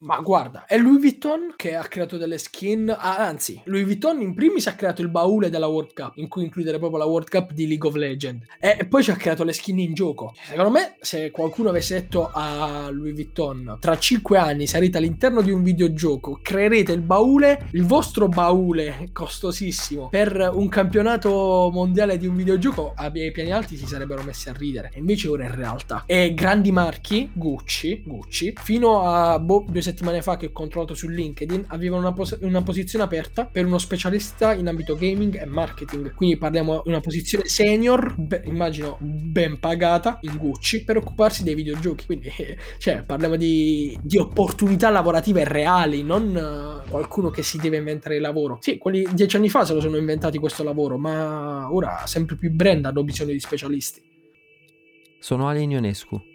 Ma guarda, è Louis Vuitton che ha creato delle skin ah, anzi, Louis Vuitton in primis ha creato il baule della World Cup, in cui includere proprio la World Cup di League of Legends, e poi ci ha creato le skin in gioco. Secondo me, se qualcuno avesse detto a Louis Vuitton, tra 5 anni sarete all'interno di un videogioco, creerete il baule, il vostro baule costosissimo, per un campionato mondiale di un videogioco, ai piani alti si sarebbero messi a ridere. E invece ora è realtà. E grandi marchi, Gucci, Gucci, fino a boh, settimane fa che ho controllato su LinkedIn, avevano una, pos- una, posizione aperta per uno specialista in ambito gaming e marketing. Quindi parliamo di una posizione senior, be- immagino ben pagata in Gucci, per occuparsi dei videogiochi. Quindi, eh, cioè, parliamo di, di, opportunità lavorative reali, non uh, qualcuno che si deve inventare il lavoro. Sì, quelli dieci anni fa se lo sono inventati questo lavoro, ma ora sempre più brand hanno bisogno di specialisti. Sono Ale Ionescu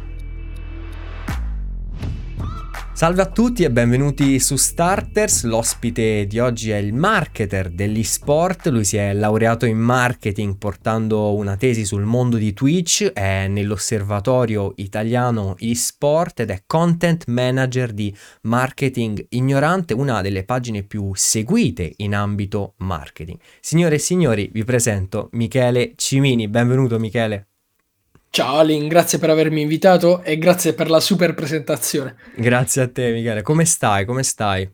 Salve a tutti e benvenuti su Starters. L'ospite di oggi è il marketer dell'esport. Lui si è laureato in marketing portando una tesi sul mondo di Twitch, è nell'osservatorio italiano eSport ed è content manager di Marketing Ignorante, una delle pagine più seguite in ambito marketing. Signore e signori, vi presento Michele Cimini. Benvenuto Michele. Ciao Alin, grazie per avermi invitato e grazie per la super presentazione. Grazie a te Michele, come stai? Come stai?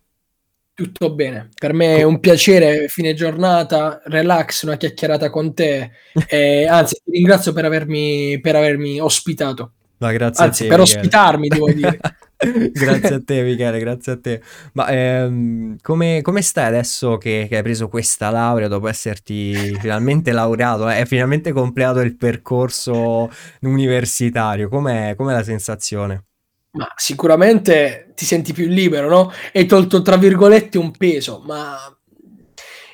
Tutto bene, per me è un piacere, fine giornata, relax, una chiacchierata con te, e, anzi ti ringrazio per avermi, per avermi ospitato. Ma grazie anzi, a te. per Michele. ospitarmi, devo dire. grazie a te Michele, grazie a te. Ma ehm, come, come, stai adesso che, che, hai preso questa laurea dopo esserti finalmente laureato? Hai finalmente completato il percorso universitario? Com'è, com'è la sensazione? Ma sicuramente ti senti più libero, no? Hai tolto, tra virgolette, un peso, ma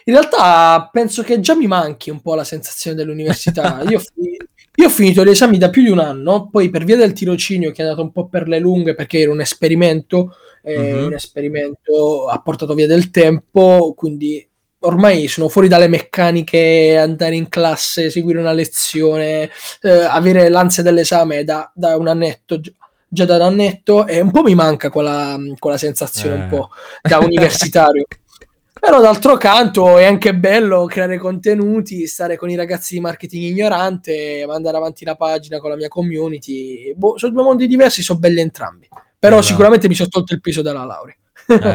in realtà penso che già mi manchi un po' la sensazione dell'università. Io io ho finito gli esami da più di un anno, poi per via del tirocinio che è andato un po' per le lunghe perché era un esperimento, eh, mm-hmm. un esperimento ha portato via del tempo, quindi ormai sono fuori dalle meccaniche, andare in classe, seguire una lezione, eh, avere l'ansia dell'esame da, da, un annetto, già da un annetto, e un po' mi manca quella, quella sensazione eh. un po' da universitario. Però d'altro canto è anche bello creare contenuti, stare con i ragazzi di marketing ignorante, mandare avanti la pagina con la mia community. Boh, sono due mondi diversi, sono belli entrambi. Però esatto. sicuramente mi sono tolto il peso dalla laurea.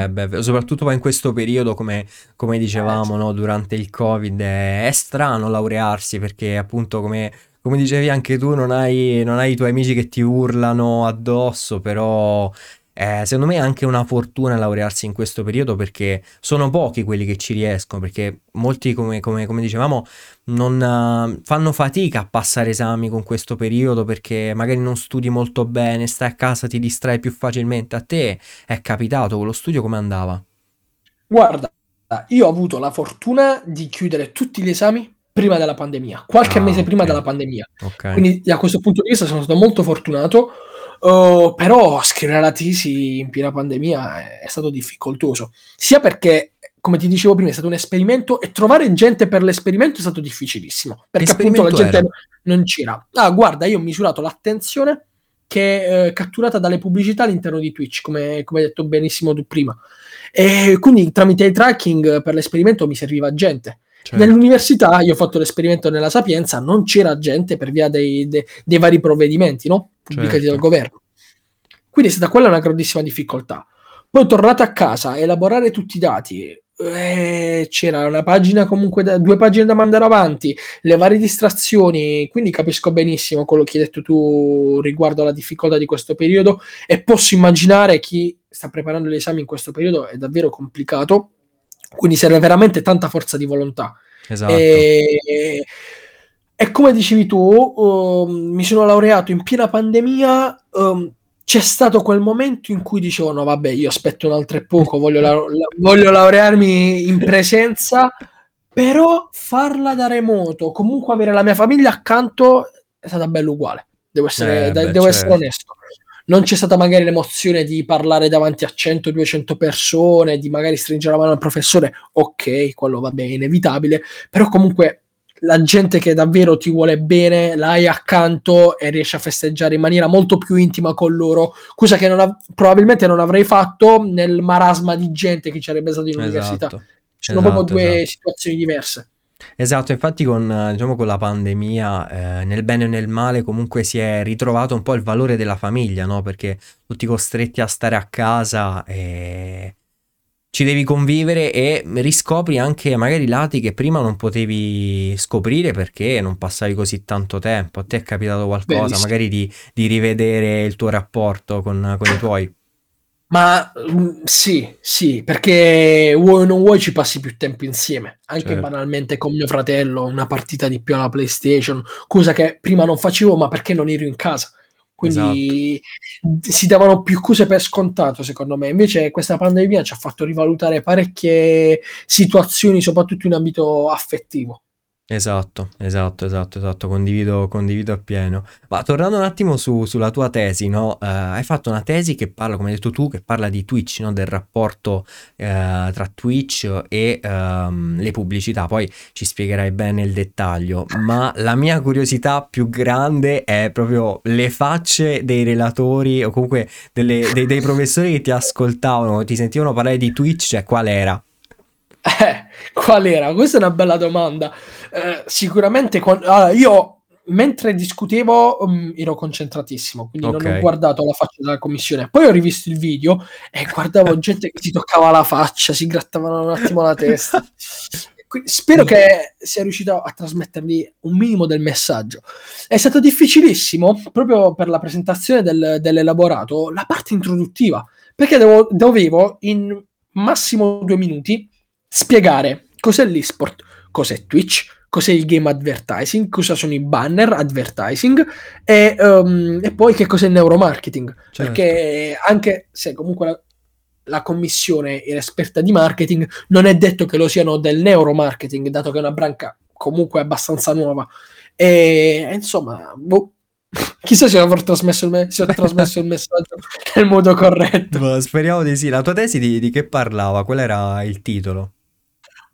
eh, beh, soprattutto in questo periodo, come, come dicevamo, no, durante il Covid, è, è, strano laurearsi perché appunto come, come dicevi anche tu, non hai, non hai, i tuoi amici che ti urlano addosso, però eh, secondo me è anche una fortuna laurearsi in questo periodo perché sono pochi quelli che ci riescono, perché molti, come, come, come dicevamo, non uh, fanno fatica a passare esami con questo periodo perché magari non studi molto bene, stai a casa, ti distrai più facilmente. A te è capitato con lo studio come andava? Guarda, io ho avuto la fortuna di chiudere tutti gli esami prima della pandemia, qualche ah, mese prima della pandemia. Okay. Quindi da questo punto di vista sono stato molto fortunato Uh, però scrivere la tesi in piena pandemia è, è stato difficoltoso, sia perché come ti dicevo prima, è stato un esperimento e trovare gente per l'esperimento è stato difficilissimo perché appunto la gente era? non c'era. Ah, guarda, io ho misurato l'attenzione che è eh, catturata dalle pubblicità all'interno di Twitch, come, come hai detto benissimo tu prima. E quindi tramite il tracking per l'esperimento mi serviva gente. Certo. Nell'università io ho fatto l'esperimento nella Sapienza, non c'era gente per via dei, dei, dei vari provvedimenti no? pubblicati certo. dal governo. Quindi è stata quella una grandissima difficoltà. Poi tornato a casa, elaborare tutti i dati, eh, c'era una pagina comunque, da, due pagine da mandare avanti, le varie distrazioni, quindi capisco benissimo quello che hai detto tu riguardo alla difficoltà di questo periodo e posso immaginare chi sta preparando gli esami in questo periodo è davvero complicato quindi serve veramente tanta forza di volontà. Esatto. E, e come dicevi tu, um, mi sono laureato in piena pandemia. Um, c'è stato quel momento in cui dicevo: No, vabbè, io aspetto un altro e poco, voglio, la- voglio laurearmi in presenza. Però farla da remoto, comunque avere la mia famiglia accanto è stata bella uguale. Devo essere, eh, beh, devo certo. essere onesto non c'è stata magari l'emozione di parlare davanti a 100-200 persone, di magari stringere la mano al professore, ok, quello va bene, inevitabile, però comunque la gente che davvero ti vuole bene, l'hai accanto e riesci a festeggiare in maniera molto più intima con loro, cosa che non av- probabilmente non avrei fatto nel marasma di gente che ci sarebbe stato in università. Esatto. Sono esatto, proprio due esatto. situazioni diverse. Esatto, infatti con, diciamo, con la pandemia, eh, nel bene e nel male, comunque si è ritrovato un po' il valore della famiglia, no? Perché tutti costretti a stare a casa e ci devi convivere e riscopri anche magari lati che prima non potevi scoprire perché non passavi così tanto tempo. A te è capitato qualcosa, Benissimo. magari di, di, rivedere il tuo rapporto con, con i tuoi? Ma mm, sì, sì, perché vuoi o non vuoi ci passi più tempo insieme, anche certo. banalmente con mio fratello, una partita di più alla PlayStation, cosa che prima non facevo, ma perché non ero in casa. Quindi esatto. si davano più cose per scontato, secondo me. Invece questa pandemia ci ha fatto rivalutare parecchie situazioni, soprattutto in ambito affettivo. Esatto, esatto, esatto, esatto, condivido, condivido appieno. Ma tornando un attimo su, sulla tua tesi, no? Eh, hai fatto una tesi che parla, come hai detto tu, che parla di Twitch, no? Del rapporto eh, tra Twitch e ehm, le pubblicità. Poi ci spiegherai bene il dettaglio. Ma la mia curiosità più grande è proprio le facce dei relatori o comunque delle, dei, dei professori che ti ascoltavano, ti sentivano parlare di Twitch, cioè qual era? Eh, qual era? Questa è una bella domanda. Eh, sicuramente quando, allora, io mentre discutevo um, ero concentratissimo, quindi okay. non ho guardato la faccia della commissione. Poi ho rivisto il video e guardavo gente che si toccava la faccia, si grattavano un attimo la testa. spero che sia riuscito a trasmettergli un minimo del messaggio. È stato difficilissimo, proprio per la presentazione del, dell'elaborato, la parte introduttiva, perché devo, dovevo in massimo due minuti spiegare cos'è l'esport, cos'è Twitch, cos'è il game advertising, cosa sono i banner advertising e, um, e poi che cos'è il neuromarketing. Certo. Perché anche se comunque la, la, commissione è esperta di marketing, non è detto che lo siano del neuromarketing, dato che è una branca comunque abbastanza nuova. E insomma, boh, Chissà se avrò trasmesso il, me- trasmesso il messaggio nel modo corretto. Boh, speriamo di sì. La tua tesi di, di che parlava? Qual era il titolo?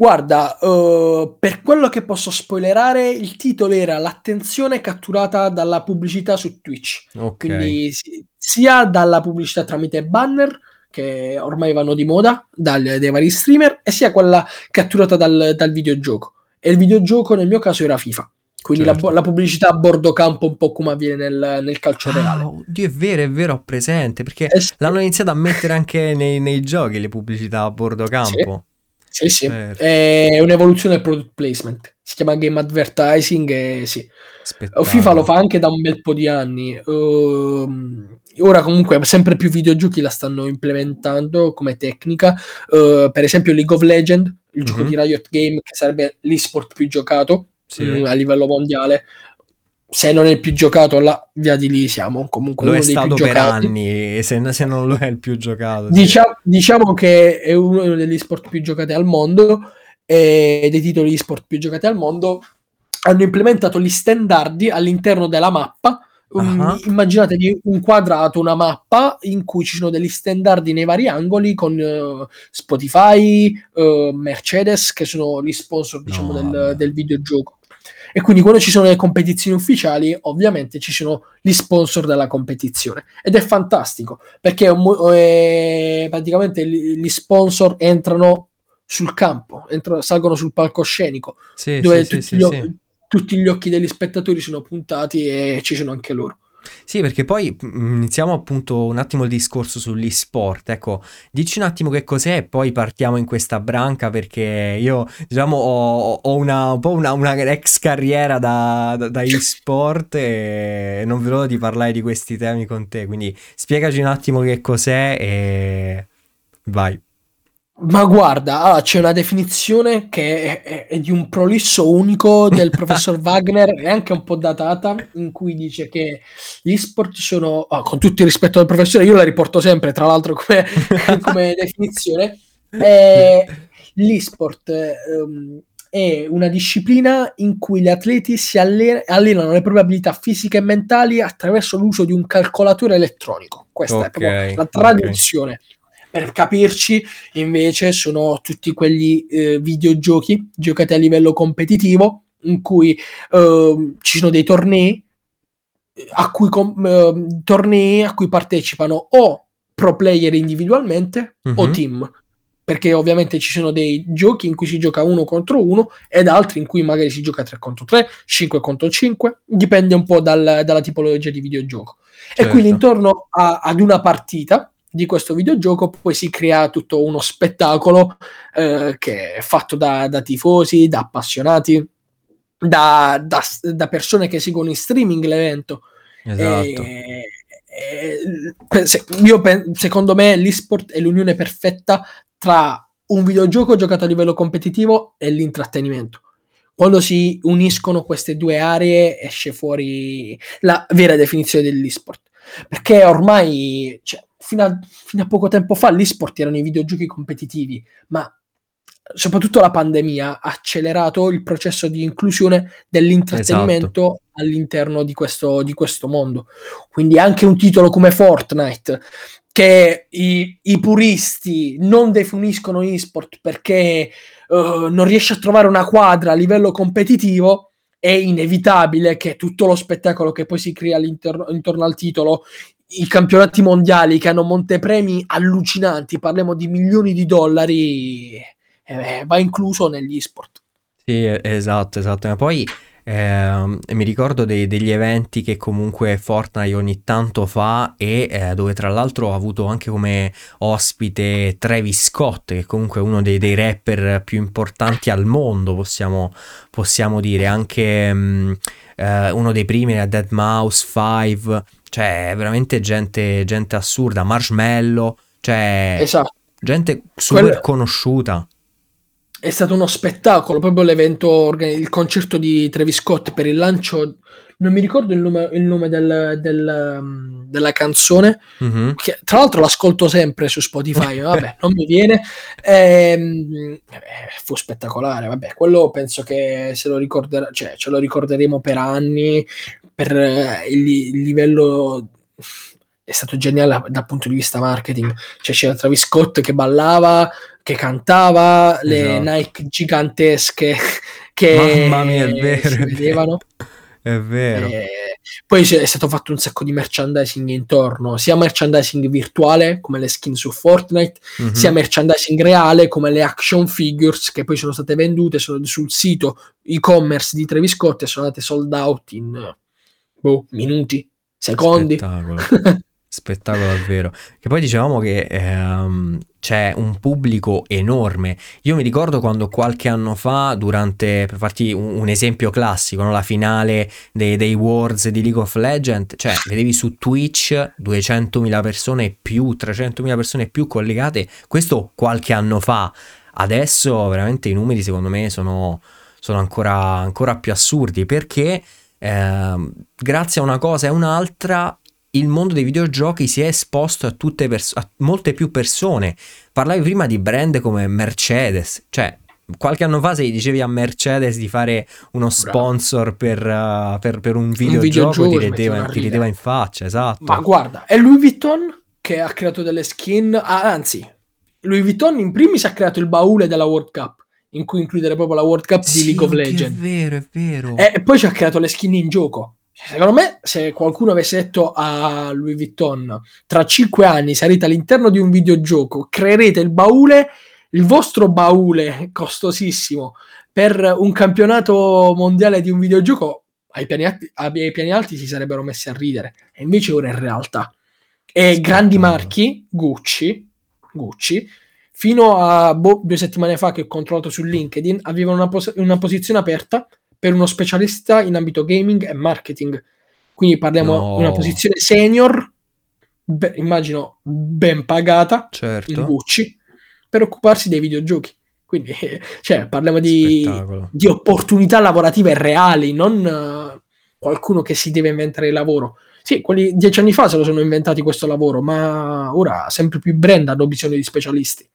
Guarda, uh, per quello che posso spoilerare, il titolo era L'attenzione catturata dalla pubblicità su Twitch. Okay. Quindi sia dalla pubblicità tramite banner, che ormai vanno di moda, dal, dai vari streamer, e sia quella catturata dal, dal videogioco. E il videogioco nel mio caso era FIFA. Quindi certo. la, la, pubblicità a bordo campo un po' come avviene nel, nel calcio ah, reale. Oddio, è vero, è vero, ho presente, perché eh sì. l'hanno iniziato a mettere anche nei, nei, giochi le pubblicità a bordo campo. Sì. Sì, sì, certo. è un'evoluzione del product placement. Si chiama game advertising e sì. Spettacolo. FIFA lo fa anche da un bel po' di anni. Uh, ora comunque sempre più videogiochi la stanno implementando come tecnica. Uh, per esempio League of Legends, il mm-hmm. gioco mhm. di Riot Game, che sarebbe l'esport più giocato sì. mh, mm, a livello mondiale se non è il più giocato là, via di lì siamo. Comunque lo uno è stato per giocati. anni se, se, non lo è il più giocato diciamo, diciamo, che è uno degli sport più giocati al mondo e dei titoli di sport più giocati al mondo. Hanno implementato gli standardi all'interno della mappa. Uh-huh. immaginatevi un quadrato, una mappa in cui ci sono degli standardi nei vari angoli con uh, Spotify, uh, Mercedes che sono gli sponsor diciamo no, del, del videogioco e quindi quando ci sono le competizioni ufficiali, ovviamente ci sono gli sponsor della competizione. Ed è fantastico, perché eh, praticamente gli sponsor entrano sul campo, entrano, salgono sul palcoscenico, sì, dove sì, tutti, sì, gli, tutti gli occhi degli spettatori sono puntati e ci sono anche loro. Sì, perché poi mm, iniziamo appunto un attimo il discorso sugli sport. Ecco, dici un attimo che cos'è e poi partiamo in questa branca perché io, diciamo, ho, ho una, un po' una, una, ex carriera da, da, da sport e non vedo di parlare di questi temi con te. Quindi spiegaci un attimo che cos'è e vai. Ma guarda, ah, c'è una definizione che è, è, è, di un prolisso unico del professor Wagner, è anche un po' datata, in cui dice che gli sport sono, oh, con tutto il rispetto del professore, io la riporto sempre, tra l'altro, come, come definizione, eh, l'esport um, è una disciplina in cui gli atleti si allen- allenano le proprie abilità fisiche e mentali attraverso l'uso di un calcolatore elettronico. Questa okay, è proprio la traduzione. Okay. Per capirci, invece, sono tutti quegli eh, videogiochi giocati a livello competitivo in cui eh, ci sono dei tornei a cui, com- eh, tornei a cui partecipano o pro player individualmente uh-huh. o mhm. team perché ovviamente ci sono dei giochi in cui si gioca uno contro uno ed altri in cui magari si gioca 3 contro 3, 5 contro 5, dipende un po' dal, dalla tipologia di videogioco. Certo. E quindi intorno a, ad una partita di questo videogioco poi si crea tutto uno spettacolo eh, che è fatto da, da, tifosi, da appassionati, da, da, da, persone che seguono in streaming l'evento. Esatto. E, e, io, secondo me l'esport è l'unione perfetta tra un videogioco giocato a livello competitivo e l'intrattenimento. Quando si uniscono queste due aree esce fuori la vera definizione dell'esport. Perché ormai, cioè, fino, a, fino a poco tempo fa, l'esport erano i videogiochi competitivi, ma soprattutto la pandemia ha accelerato il processo di inclusione dell'intrattenimento esatto. all'interno di questo, di questo mondo. Quindi anche un titolo come Fortnite, che i, i puristi non definiscono esport perché uh, non riesce a trovare una quadra a livello competitivo, è inevitabile che tutto lo spettacolo che poi si crea intorno al titolo, i campionati mondiali che hanno montepremi allucinanti, parliamo di milioni di dollari, eh, va incluso negli esport. Sì, esatto, esatto. Ma poi eh, mi ricordo dei, degli eventi che comunque Fortnite ogni tanto fa e eh, dove tra l'altro ho avuto anche come ospite Travis Scott, che comunque è uno dei, dei rapper più importanti al mondo, possiamo, possiamo dire, anche mh, mm, eh, uno dei primi a Dead Mouse 5, cioè veramente gente, gente assurda, Marshmallow, cioè esatto. gente super Quelle... conosciuta è stato uno spettacolo, proprio l'evento, il concerto di Travis Scott per il lancio, non mi ricordo il nome, il nome del, del, um, della canzone, mm-hmm. che tra l'altro l'ascolto sempre su Spotify, vabbè, non mi viene, ehm, eh, fu spettacolare, vabbè, quello penso che se lo ricorderà, cioè ce lo ricorderemo per anni, per eh, il, il livello è stato geniale dal punto di vista marketing. Cioè c'era Travis Scott che ballava, che cantava, esatto. le Nike gigantesche che Mamma mia, è vero, si vedevano. È vero. E poi è stato fatto un sacco di merchandising intorno, sia merchandising virtuale come le skin su Fortnite, mm-hmm. sia merchandising reale come le action figures che poi sono state vendute sono sul sito e-commerce di Travis Scott e sono andate sold out in boh, minuti, secondi. Spettacolo davvero. Che poi dicevamo che ehm, c'è un pubblico enorme. Io mi ricordo quando qualche anno fa, durante, per farti un, un esempio classico, no? la finale dei, dei Worlds di League of Legends, cioè vedevi su Twitch 200.000 persone più, 300.000 persone più collegate, questo qualche anno fa. Adesso veramente i numeri secondo me sono, sono ancora, ancora più assurdi perché eh, grazie a una cosa e un'altra il mondo dei videogiochi si è esposto a, pers- a molte più persone. Parlavi prima di brand come Mercedes, cioè qualche anno fa se dicevi a Mercedes di fare uno sponsor per, uh, per, per, un videogioco, un videogioco ti, rideva, ti rideva in faccia, esatto. Ma guarda, è Louis Vuitton che ha creato delle skin, ah, anzi, Louis Vuitton in primis ha creato il baule della World Cup in cui includere proprio la World Cup sì, di League of Legends. È vero, è vero. E poi ci ha creato le skin in gioco. Secondo me, se qualcuno avesse detto a Louis Vuitton tra cinque anni sarete all'interno di un videogioco, creerete il baule, il vostro baule costosissimo per un campionato mondiale di un videogioco, ai piani, alti, ai piani alti si sarebbero messi a ridere. E invece ora è realtà. E grandi marchi, Gucci, Gucci, fino a boh, due settimane fa che ho controllato su LinkedIn, avevano una, pos- una posizione aperta per uno specialista in ambito gaming e marketing. Quindi parliamo no. di una posizione senior, be- immagino ben pagata, certo. in Gucci, per occuparsi dei videogiochi. Quindi cioè, parliamo di, di, opportunità lavorative reali, non uh, qualcuno che si deve inventare il lavoro. Sì, quelli dieci anni fa se lo sono inventati questo lavoro, ma ora sempre più brand hanno bisogno di specialisti.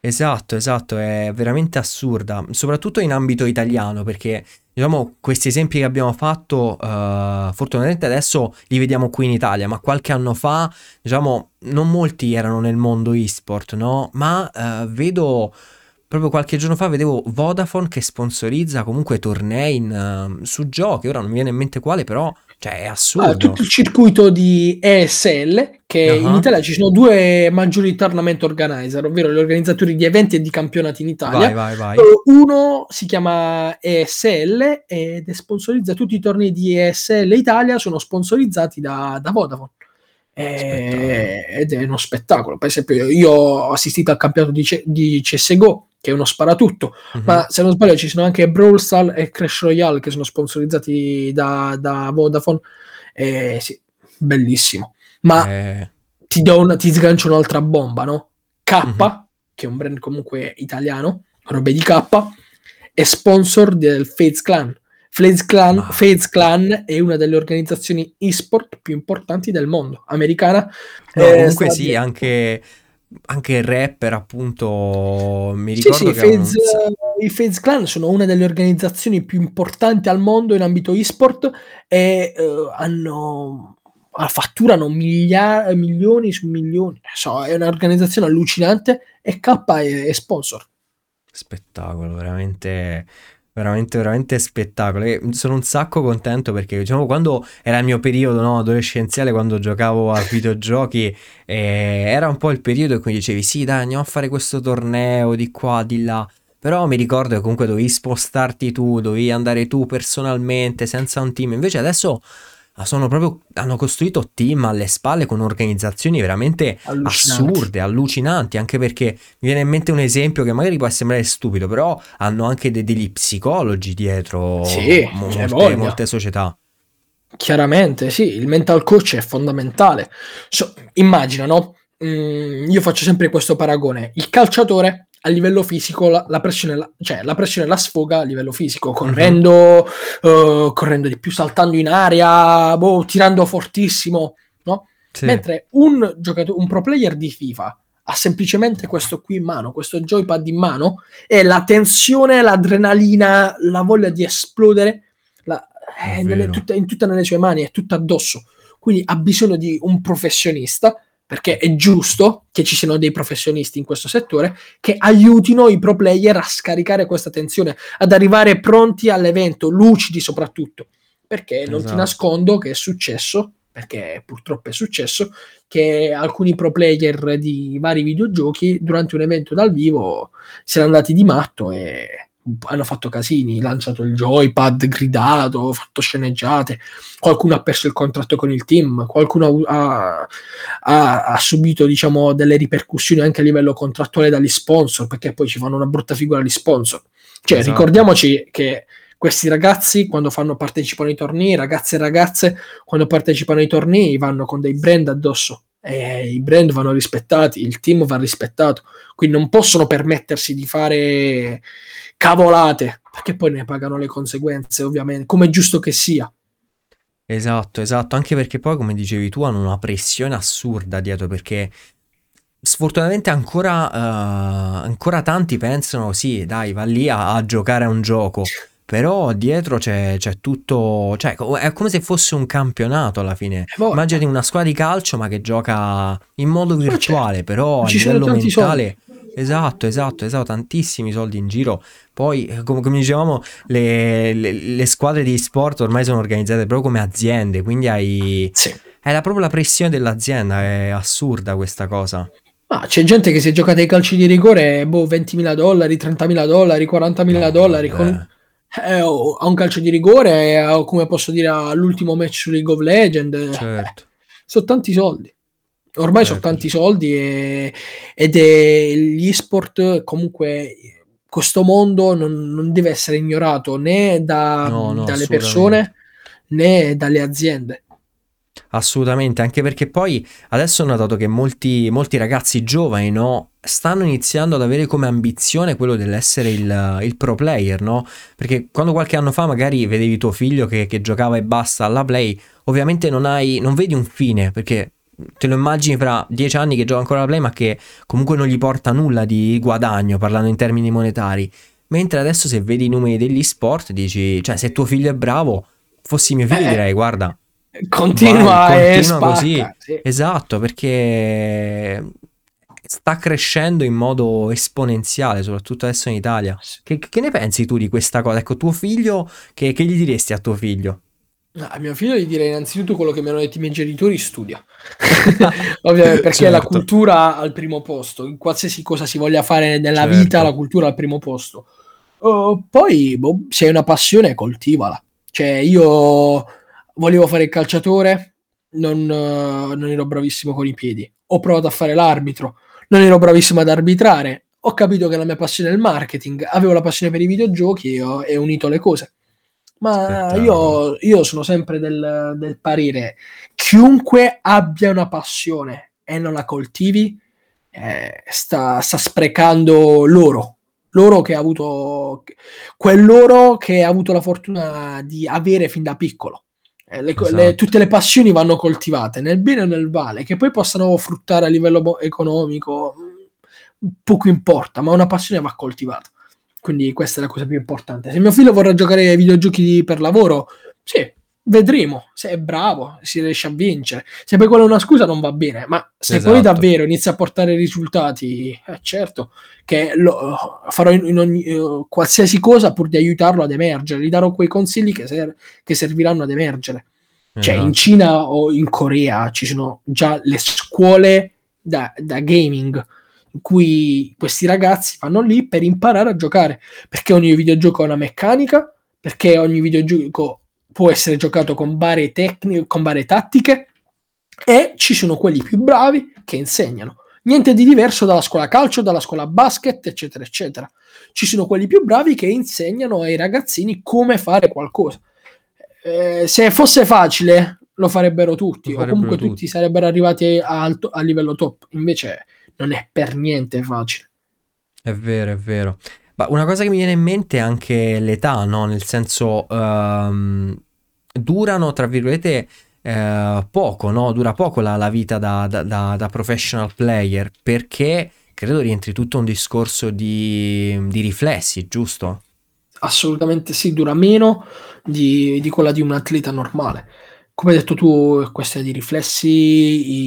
Esatto, esatto, è veramente assurda, soprattutto in ambito italiano, perché diciamo questi esempi che abbiamo fatto, uh, fortunatamente adesso li vediamo qui in Italia, ma qualche anno fa, diciamo, non molti erano nel mondo e-sport, no? Ma uh, vedo proprio qualche giorno fa vedevo Vodafone che sponsorizza comunque tornei in, uh, su giochi, ora non mi viene in mente quale, però cioè, è assurdo. Ah, tutto il circuito di ESL, che uh-huh. in Italia ci sono due maggiori tournament organizer, ovvero gli organizzatori di eventi e di campionati in Italia. Vai, vai, vai. Uno si chiama ESL ed sponsorizza tutti i tornei di ESL Italia, sono sponsorizzati da, da Vodafone. E, ed è uno spettacolo. Per esempio, io ho assistito al campionato di, C- di CSGO che è uno sparatutto, uh-huh. ma se non sbaglio ci sono anche Brawl Stars e Crash Royale che sono sponsorizzati da, da Vodafone. Eh, sì, bellissimo. Ma eh. ti, do una, ti sgancio un'altra bomba, no? K, uh-huh. che è un brand comunque italiano, robe di K, è sponsor del Fates Clan. Fates Clan. Fates Clan è una delle organizzazioni e-sport più importanti del mondo, americana. No, eh, comunque sì, anche anche rapper, appunto, mi ricordo sì, sì, Fades, un... i Fades Clan sono una delle organizzazioni più importanti al mondo in ambito e-sport e uh, hanno fatturano migliaia, milioni su milioni. So, è un'organizzazione allucinante e K è, è sponsor. Spettacolo, veramente veramente, veramente spettacolo. E sono un sacco contento perché, diciamo, quando era il mio periodo no, adolescenziale, quando giocavo a videogiochi, eh, era un po' il periodo in cui dicevi: Sì, dai, andiamo a fare questo torneo di qua, di là. Però mi ricordo che comunque dovevi spostarti tu, dovevi andare tu personalmente, senza un team. Invece adesso sono proprio, hanno costruito team alle spalle con organizzazioni veramente assurde, allucinanti, anche perché mi viene in mente un esempio che magari può sembrare stupido, però hanno anche de- degli psicologi dietro sì, molte, molte, società. Chiaramente, sì, il mental coach è fondamentale. So, immagina, no? Mm, io faccio sempre questo paragone. Il calciatore a livello fisico la, la, pressione, la, cioè, la pressione la sfoga a livello fisico, correndo, uh-huh. uh, correndo di più, saltando in aria, boh, tirando fortissimo, no? Sì. Mentre un giocatore, un pro player di FIFA ha semplicemente questo qui in mano, questo joypad in mano, e la tensione, l'adrenalina, la voglia di esplodere la, è nelle, tutta, in tutte nelle sue mani, è tutto addosso. Quindi ha bisogno di un professionista perché è giusto che ci siano dei professionisti in questo settore che aiutino i pro player a scaricare questa tensione, ad arrivare pronti all'evento, lucidi soprattutto. Perché non esatto. ti nascondo che è successo, perché purtroppo è successo, che alcuni pro player di vari videogiochi durante un evento dal vivo siano andati di matto e hanno fatto casini, lanciato il joypad, gridato, fatto sceneggiate, qualcuno ha perso il contratto con il team, qualcuno ha, ha, ha, subito diciamo, delle ripercussioni anche a livello contrattuale dagli sponsor, perché poi ci fanno una brutta figura gli sponsor. Cioè, esatto. ricordiamoci che questi ragazzi quando fanno, partecipano ai tornei, ragazze e ragazze quando partecipano ai tornei vanno con dei brand addosso e i brand vanno rispettati, il team va rispettato, quindi non possono permettersi di fare cavolate, perché poi ne pagano le conseguenze, ovviamente, come è giusto che sia. Esatto, esatto, anche perché poi, come dicevi tu, hanno una pressione assurda dietro, perché sfortunatamente ancora, uh, ancora tanti pensano, sì, dai, va lì a, a giocare a un gioco. Però dietro c'è, c'è, tutto, cioè è come se fosse un campionato alla fine. Eh, Immaginati una squadra di calcio ma che gioca in modo virtuale, però a livello mentale... Soldi Esatto, esatto, esatto, tantissimi soldi in giro. Poi, eh, come, come dicevamo, le, le, le, squadre di sport ormai sono organizzate proprio come aziende, quindi hai... Sì. È la, proprio la pressione dell'azienda, è assurda questa cosa. Ah, c'è gente che si è giocata ai calci di rigore, boh, 20.000 dollari, 30.000 dollari, 40.000 no, dollari. Con, eh, a un calcio di rigore, o come posso dire, all'ultimo match su League of Legends. Certo. Eh, sono tanti soldi. Ormai sono certo. tanti soldi e, ed è gli sport comunque questo mondo non, non deve essere ignorato né da, no, no, dalle persone né dalle aziende. Assolutamente, anche perché poi adesso ho notato che molti, molti ragazzi giovani no, stanno iniziando ad avere come ambizione quello dell'essere il, il, pro player, no? Perché quando qualche anno fa magari vedevi tuo figlio che, che giocava e basta alla play, ovviamente non, hai, non vedi un fine, perché te lo immagini fra dieci anni che gioca ancora la Play ma che comunque non gli porta nulla di guadagno parlando in termini monetari. Mentre adesso se vedi i numeri degli sport dici, cioè se tuo figlio è bravo, fossi mio figlio eh, direi guarda, continua, vai, continua spacca, così. Sì. Esatto, perché sta crescendo in modo esponenziale, soprattutto adesso in Italia. Che, che ne pensi tu di questa cosa? Ecco, tuo figlio, che, che gli diresti a tuo figlio? a mio figlio gli direi innanzitutto quello che mi hanno detto i miei genitori, studia. Ovviamente perché certo. la cultura al primo posto, in qualsiasi cosa si voglia fare nella certo. vita, la cultura al primo posto. Uh, poi, boh, se hai una passione, coltivala. Cioè, io volevo fare il calciatore, non, uh, non ero bravissimo con i piedi. Ho provato a fare l'arbitro, non ero bravissimo ad arbitrare. Ho capito che la mia passione è il marketing, avevo la passione per i videogiochi e ho, e unito le cose. Ma io, io, sono sempre del, del, parere, chiunque abbia una passione e non la coltivi, eh, sta, sta, sprecando l'oro. L'oro che ha avuto, quell'oro che ha avuto la fortuna di avere fin da piccolo. Eh, le, esatto. le, tutte le passioni vanno coltivate nel bene e nel male, che poi possano fruttare a livello economico, mm, poco importa, ma una passione va coltivata. Quindi questa è la cosa più importante. Se mio figlio vorrà giocare ai videogiochi per lavoro, sì, vedremo se è bravo, si riesce a vincere. Se poi quella è una scusa non va bene, ma se esatto. poi davvero inizia a portare risultati, eh, certo che lo, farò in, in ogni, uh, qualsiasi cosa pur di aiutarlo ad emergere, gli darò quei consigli che, ser- che serviranno ad emergere. Esatto. Cioè in esatto. Cina o in Corea ci sono già le scuole da, da gaming in cui questi ragazzi vanno lì per imparare a giocare, perché ogni videogioco ha una meccanica, perché ogni videogioco può essere giocato con varie tecniche, con varie tattiche e ci sono quelli più bravi che insegnano. Niente di diverso dalla scuola calcio, dalla scuola basket, eccetera, eccetera. Ci sono quelli più bravi che insegnano ai ragazzini come fare qualcosa. Eh, se fosse facile, lo farebbero tutti, lo farebbero o comunque tutti. tutti sarebbero arrivati a, alto, a livello top. Invece non è per niente facile. È vero, è vero. Ma una cosa che mi viene in mente è anche l'età, no? Nel senso, um, durano, tra virgolette, eh, poco, no? Dura poco la, la vita da, da, da, da, professional player, perché credo rientri tutto un discorso di, di riflessi, giusto? Assolutamente sì, dura meno di, di quella di un atleta normale come hai detto tu, è questione di riflessi,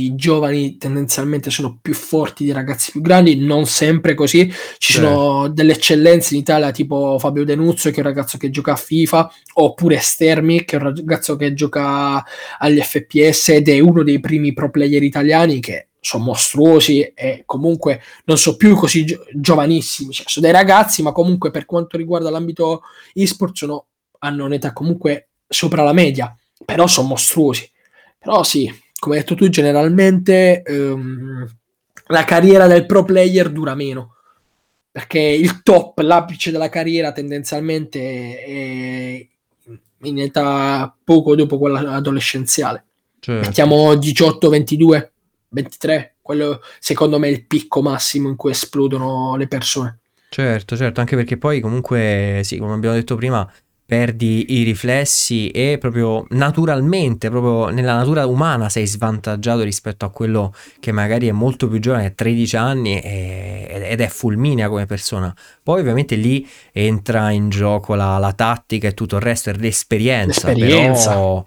i giovani tendenzialmente sono più forti dei ragazzi più grandi, non sempre così, ci Beh. sono delle eccellenze in Italia tipo Fabio Denuzzo che è un ragazzo che gioca a FIFA, oppure Stermi che è un ragazzo che gioca agli FPS ed è uno dei primi pro player italiani che sono mostruosi e comunque non sono più così gio- giovanissimi, cioè, sono dei ragazzi ma comunque per quanto riguarda l'ambito e-sport sono, hanno un'età comunque sopra la media però sono mostruosi. Però sì, come hai detto tu, generalmente ehm, la carriera del pro player dura meno. Perché il top, l'apice della carriera tendenzialmente è in età poco dopo quella adolescenziale. Certo. Mettiamo 18, 22, 23. Quello secondo me è il picco massimo in cui esplodono le persone. Certo, certo, anche perché poi comunque, sì, come abbiamo detto prima, perdi i riflessi e proprio naturalmente, proprio nella natura umana sei svantaggiato rispetto a quello che magari è molto più giovane, ha 13 anni e, ed è fulminea come persona. Poi ovviamente lì entra in gioco la, la tattica e tutto il resto, è l'esperienza, l'esperienza. però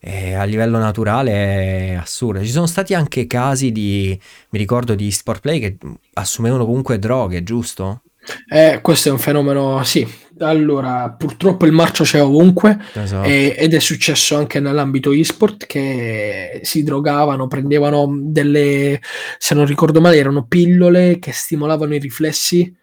eh, a livello naturale è assurdo. Ci sono stati anche casi di, mi ricordo, di sport play che assumevano comunque droghe, giusto? Eh, questo è un fenomeno, sì. Allora, purtroppo il marcio c'è ovunque esatto. e, ed è successo anche nell'ambito e-sport che si drogavano, prendevano delle, se non ricordo male, erano pillole che stimolavano i riflessi.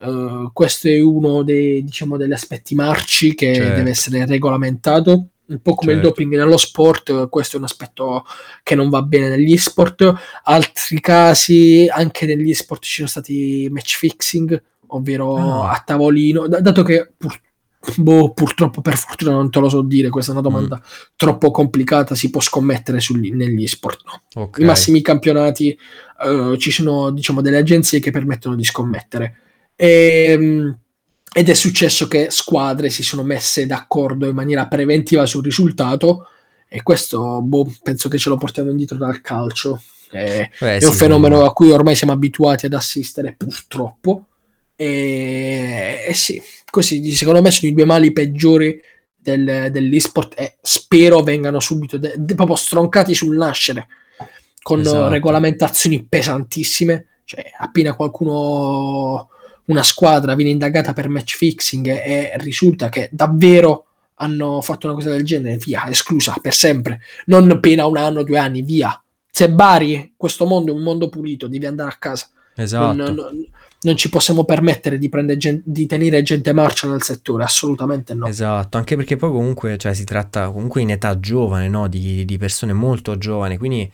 Uh, questo è uno dei, diciamo, degli aspetti marci che certo. deve essere regolamentato un po' come certo. il doping nello sport, questo è un aspetto che non va bene negli sport. Altri casi, anche negli sport ci sono stati match fixing, ovvero oh. a tavolino, d- dato che pur- boh, purtroppo per fortuna non te lo so dire, questa è una domanda mm. troppo complicata, si può scommettere sugli, negli sport, no. Okay. I massimi campionati uh, ci sono diciamo delle agenzie che permettono di scommettere. E, ehm, ed è successo che squadre si sono messe d'accordo in maniera preventiva sul risultato E questo boh, penso che ce lo portiamo indietro dal calcio. È, Beh, è un fenomeno a cui ormai siamo abituati ad assistere, purtroppo. E, e sì, così secondo me sono i due mali peggiori del, dell'esport e spero vengano subito de, de, proprio stroncati sul nascere con esatto. regolamentazioni pesantissime. Cioè, appena qualcuno, una squadra viene indagata per match fixing e, e risulta che davvero hanno fatto una cosa del genere, via, esclusa per sempre. Non pena un anno, due anni, via. Se Bari, questo mondo è un mondo pulito, devi andare a casa. Esatto. Non, non, non ci possiamo permettere di, gen- di, tenere gente marcia nel settore, assolutamente no. Esatto, anche perché poi comunque cioè, si tratta comunque in età giovane, no? di, di, persone molto giovani, quindi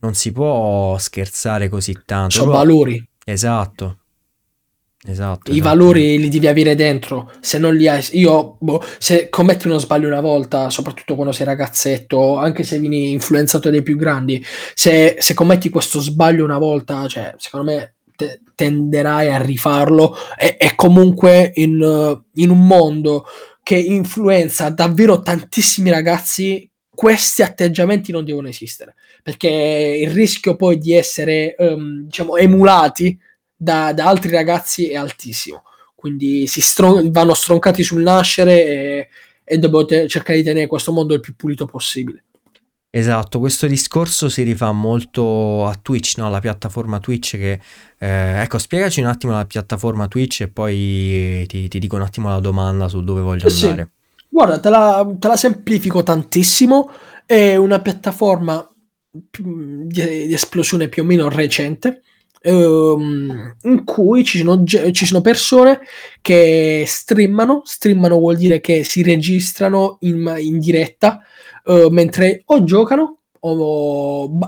non si può scherzare così tanto. Sono Però... valori. Esatto. Esatto, I esatto. valori li devi avere dentro. Se non li hai, io, boh, se commetti uno sbaglio una volta, soprattutto quando sei ragazzetto, anche se vieni influenzato dai più grandi, se, se commetti questo sbaglio una volta, cioè, secondo me te, tenderai a rifarlo. E, e comunque in, in un mondo che influenza davvero tantissimi ragazzi, questi atteggiamenti non devono esistere perché il rischio poi di essere um, diciamo emulati da, da, altri ragazzi è altissimo quindi stron- vanno stroncati sul nascere e, e dobbiamo cercare di tenere questo mondo il più pulito possibile Esatto, questo discorso si rifà molto a Twitch, no? la piattaforma Twitch che... Eh, ecco, spiegaci un attimo la piattaforma Twitch e poi ti, ti dico un attimo la domanda su dove voglio sì. andare. Guarda, te la, te la, semplifico tantissimo, è una piattaforma di, di esplosione più o meno recente, ehm, in cui ci sono, ci sono, persone che streamano, streamano vuol dire che si registrano in, in diretta uh, mentre o giocano o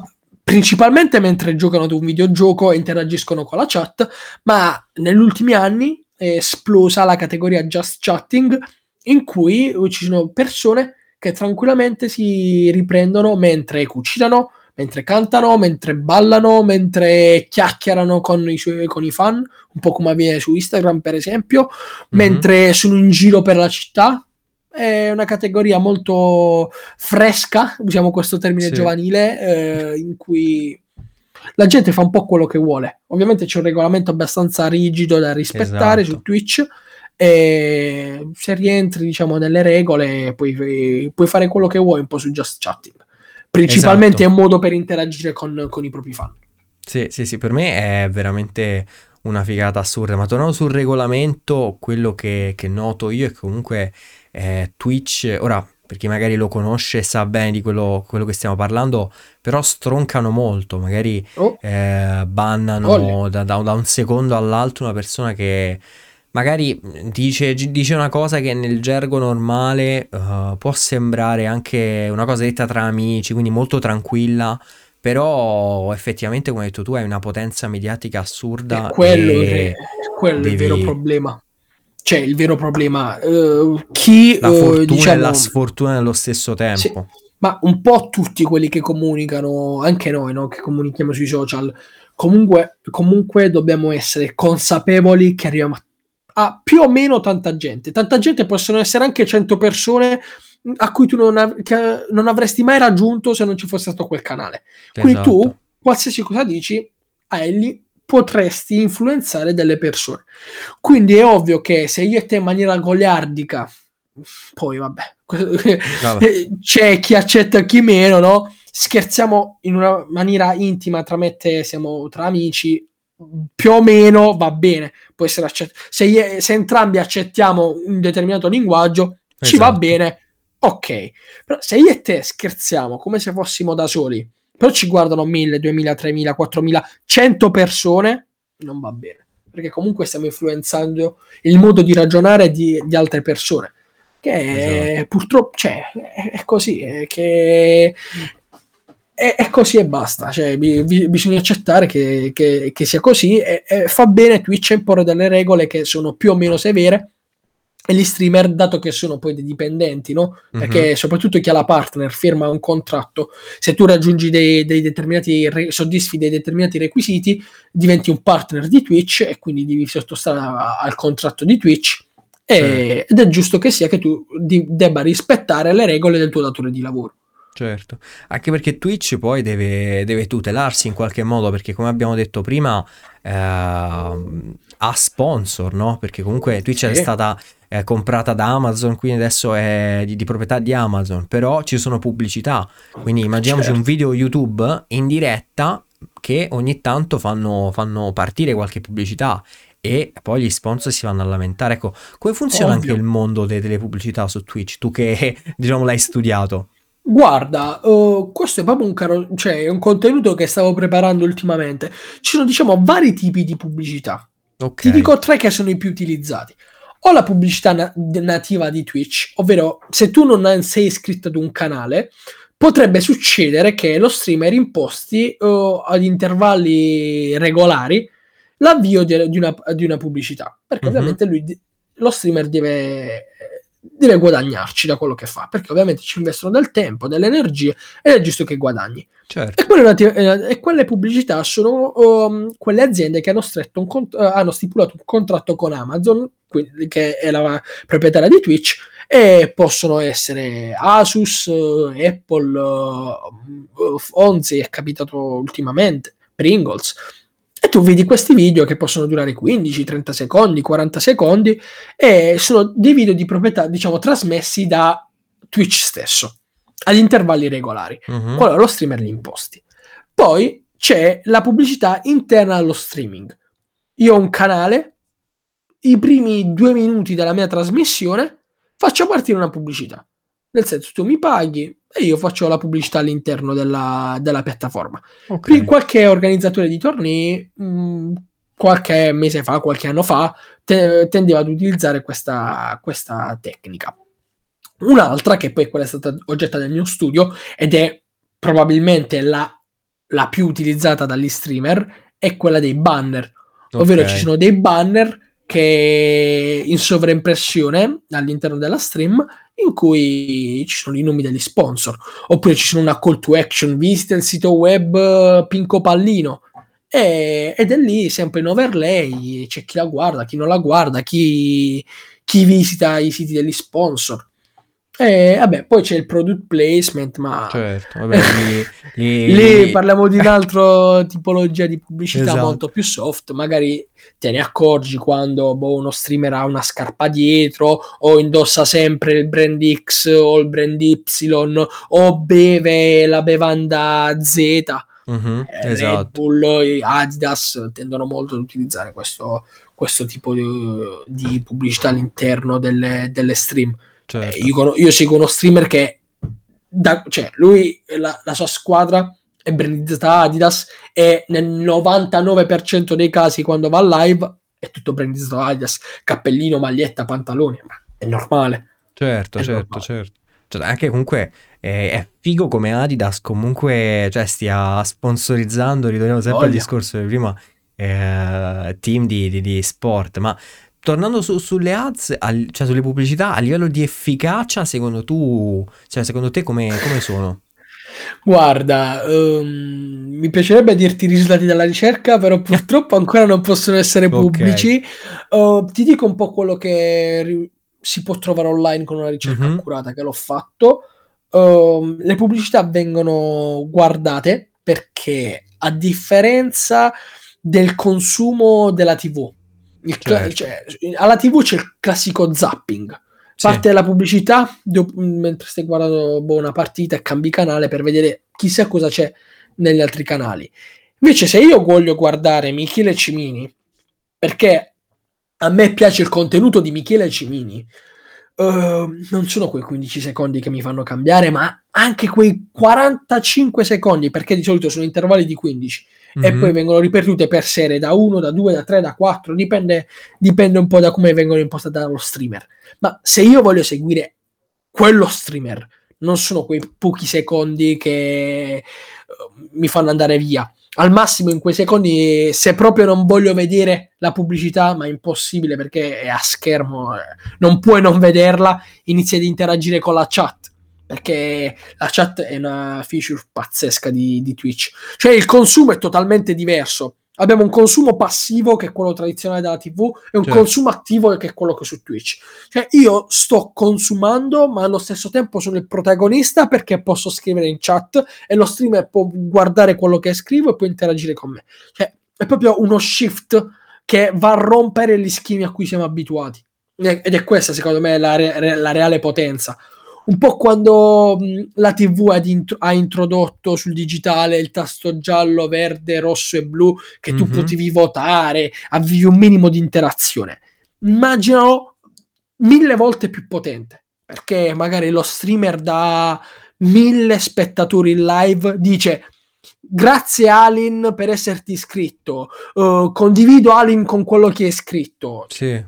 principalmente mentre giocano ad un videogioco e interagiscono con la chat, ma negli ultimi anni è esplosa la categoria just chatting in cui ci sono persone che tranquillamente si riprendono mentre cucinano, mentre cantano, mentre ballano, mentre chiacchierano con i, suoi, con i fan, un po' come avviene su Instagram per esempio, mm-hmm. mentre sono in giro per la città, è una categoria molto fresca, usiamo questo termine sì. giovanile, eh, in cui la gente fa un po' quello che vuole. Ovviamente c'è un regolamento abbastanza rigido da rispettare esatto. su Twitch e se rientri diciamo nelle regole puoi, puoi, fare quello che vuoi un po' su Just Chatting. Principalmente esatto. è un modo per interagire con, con i propri fan. Sì, sì, sì, per me è veramente una figata assurda, ma tornando sul regolamento, quello che, che noto io è che comunque eh, Twitch, ora per chi magari lo conosce sa bene di quello, quello, che stiamo parlando, però stroncano molto, magari oh. eh, bannano da, da, da, un secondo all'altro una persona che magari dice, dice una cosa che nel gergo normale uh, può sembrare anche una cosa detta tra amici, quindi molto tranquilla, però effettivamente come hai detto tu hai una potenza mediatica assurda. È quello, e quello devi... è il vero problema cioè il vero problema. Uh, chi, la fortuna uh, diciamo, e la sfortuna nello stesso tempo. Sì, ma un po' tutti quelli che comunicano, anche noi no, che comunichiamo sui social, comunque, comunque dobbiamo essere consapevoli che arriviamo a, a, più o meno tanta gente. Tanta gente possono essere anche 100 persone a cui tu non, av- non avresti mai raggiunto se non ci fosse stato quel canale. Quindi esatto. tu, qualsiasi cosa dici, a Ellie potresti influenzare delle persone. Quindi è ovvio che se io e te in maniera goliardica, poi vabbè, c'è chi accetta e chi meno, no? Scherziamo in una maniera intima tra me e te, siamo tra amici, più o meno va bene, può essere accettato. Se, se, entrambi accettiamo un determinato linguaggio, esatto. ci va esatto. bene, ok. Però se io e te scherziamo come se fossimo da soli, però ci guardano 1000, 2000, 3000, 4000, 100 persone, non va bene, perché comunque stiamo influenzando il modo di ragionare di, di altre persone, che esatto. purtroppo cioè, è così, è che è, è, così e basta, cioè, bi, bi, bisogna accettare che, che, che sia così e, e, fa bene Twitch a imporre delle regole che sono più o meno severe e gli streamer, dato che sono poi dei dipendenti, no? Perché mm-hmm. soprattutto chi ha la partner firma un contratto, se tu raggiungi dei, dei determinati, re, soddisfi dei determinati requisiti, diventi un partner di Twitch e quindi devi sottostare al contratto di Twitch. E, ed è giusto che sia che tu di, debba rispettare le regole del tuo datore di lavoro. Certo, anche perché Twitch poi deve, deve tutelarsi in qualche modo, perché come abbiamo detto prima eh, ha sponsor, no? Perché comunque Twitch sì. è stata eh, comprata da Amazon, quindi adesso è di, di, proprietà di Amazon, però ci sono pubblicità, quindi immaginiamoci certo. un video YouTube in diretta che ogni tanto fanno, fanno partire qualche pubblicità e poi gli sponsor si vanno a lamentare. Ecco, come funziona Ovvio. anche il mondo de- delle pubblicità su Twitch? Tu che diciamo l'hai studiato. Guarda, uh, questo è proprio un, caro- cioè, un contenuto che stavo preparando ultimamente. Ci sono, diciamo, vari tipi di pubblicità. Okay. Ti dico tre che sono i più utilizzati. O la pubblicità na- nativa di Twitch, ovvero se tu non sei iscritto ad un canale, potrebbe succedere che lo streamer imposti uh, ad intervalli regolari l'avvio di, di, una, di una, pubblicità, perché mm-hmm. ovviamente lui, lo streamer deve, deve, guadagnarci da quello che fa, perché ovviamente ci investono del tempo, delle energie ed è giusto che guadagni. Certo. E, quelle, eh, e, quelle, pubblicità sono um, quelle aziende che hanno, un cont- uh, hanno stipulato un contratto con Amazon, quindi, che è la proprietaria di Twitch, e possono essere Asus, Apple, uh, Fonzi, è capitato ultimamente, Pringles e tu vedi questi video che possono durare 15, 30 secondi, 40 secondi e sono dei video di proprietà, diciamo, trasmessi da Twitch stesso agli intervalli regolari, uh-huh. quando lo streamer li imposti. Poi c'è la pubblicità interna allo streaming. Io ho un canale, i primi due minuti della mia trasmissione faccio partire una pubblicità. Nel senso, tu mi paghi, e io faccio la pubblicità all'interno della, della piattaforma. Okay. Qualche organizzatore di tornei, mh, mm, qualche mese fa, qualche anno fa, te, tendeva ad utilizzare questa, questa tecnica. Un'altra, che poi quella è stata oggetto del mio studio, ed è probabilmente la, la più utilizzata dagli streamer, è quella dei banner. Okay. Ovvero ci sono dei banner che in sovraimpressione all'interno della stream in cui ci sono i nomi degli sponsor, oppure ci sono una call to action, visita il sito web eh, Pinco Pallino, e, ed è lì sempre in overlay, c'è chi la guarda, chi non la guarda, chi, chi visita i siti degli sponsor. E vabbè, poi c'è il product placement, ma certo, vabbè, lì, lì, lì, parliamo di un'altra tipologia di pubblicità esatto. molto più soft, magari te ne accorgi quando boh, uno streamer ha una scarpa dietro o indossa sempre il brand X o il brand Y o beve la bevanda Z. Mm-hmm, eh, esatto. Red Bull, Adidas tendono molto ad utilizzare questo, questo tipo di, di, pubblicità all'interno delle, delle stream. Certo. Eh, io, io, seguo uno streamer che da, cioè, lui, la, la sua squadra è brandizzata Adidas e nel 99% dei casi quando va live è tutto brandizzato Adidas, cappellino, maglietta, pantaloni, ma è normale. Certo, è certo, normale. certo. Cioè, anche comunque è, è, figo come Adidas comunque cioè, stia sponsorizzando, ritorniamo sempre Voglia. al discorso di prima, eh, team di, di, di, sport, ma tornando su, sulle ads, al, cioè sulle pubblicità, a livello di efficacia, secondo tu, cioè secondo te come, come sono? Guarda, um, mi piacerebbe dirti i risultati della ricerca, però purtroppo ancora non possono essere pubblici. Okay. Uh, ti dico un po' quello che ri- si può trovare online con una ricerca mm-hmm. accurata che l'ho fatto. Uh, le pubblicità vengono guardate perché a differenza del consumo della TV, certo. cioè, alla TV c'è il classico zapping Parte sì. la pubblicità dopo, mentre stai guardando boh, una partita e cambi canale per vedere chissà cosa c'è negli altri canali. Invece, se io voglio guardare Michele Cimini, perché a me piace il contenuto di Michele Cimini, uh, non sono quei 15 secondi che mi fanno cambiare, ma anche quei 45 secondi, perché di solito sono intervalli di 15 mm-hmm. e mhm. poi vengono ripetute per serie da 1, da 2, da 3, da 4, dipende, dipende un po' da come vengono impostate dallo streamer. Ma se io voglio seguire quello streamer, non sono quei pochi secondi che uh, mi fanno andare via. Al massimo in quei secondi, se proprio non voglio vedere la pubblicità, ma è impossibile perché è a schermo, eh, non puoi non vederla, inizi ad interagire con la chat perché la chat è una feature pazzesca di, di, Twitch. Cioè il consumo è totalmente diverso Abbiamo un consumo passivo che è quello tradizionale della TV e un certo. consumo attivo che è quello che è su Twitch. Cioè io sto consumando, ma allo stesso tempo sono il protagonista perché posso scrivere in chat e lo streamer può guardare quello che scrivo e può interagire con me. Cioè è proprio uno shift che va a rompere gli schemi a cui siamo abituati. Ed è questa, secondo me, la, re- la reale potenza un po' quando mh, la TV int- ha introdotto sul digitale il tasto giallo, verde, rosso e blu che tu mm-hmm. potevi votare, avevi un minimo di interazione. Immaginalo mille volte più potente, perché magari lo streamer da mille spettatori in live dice grazie Alin per esserti iscritto, uh, condivido Alin con quello che hai scritto. Sì.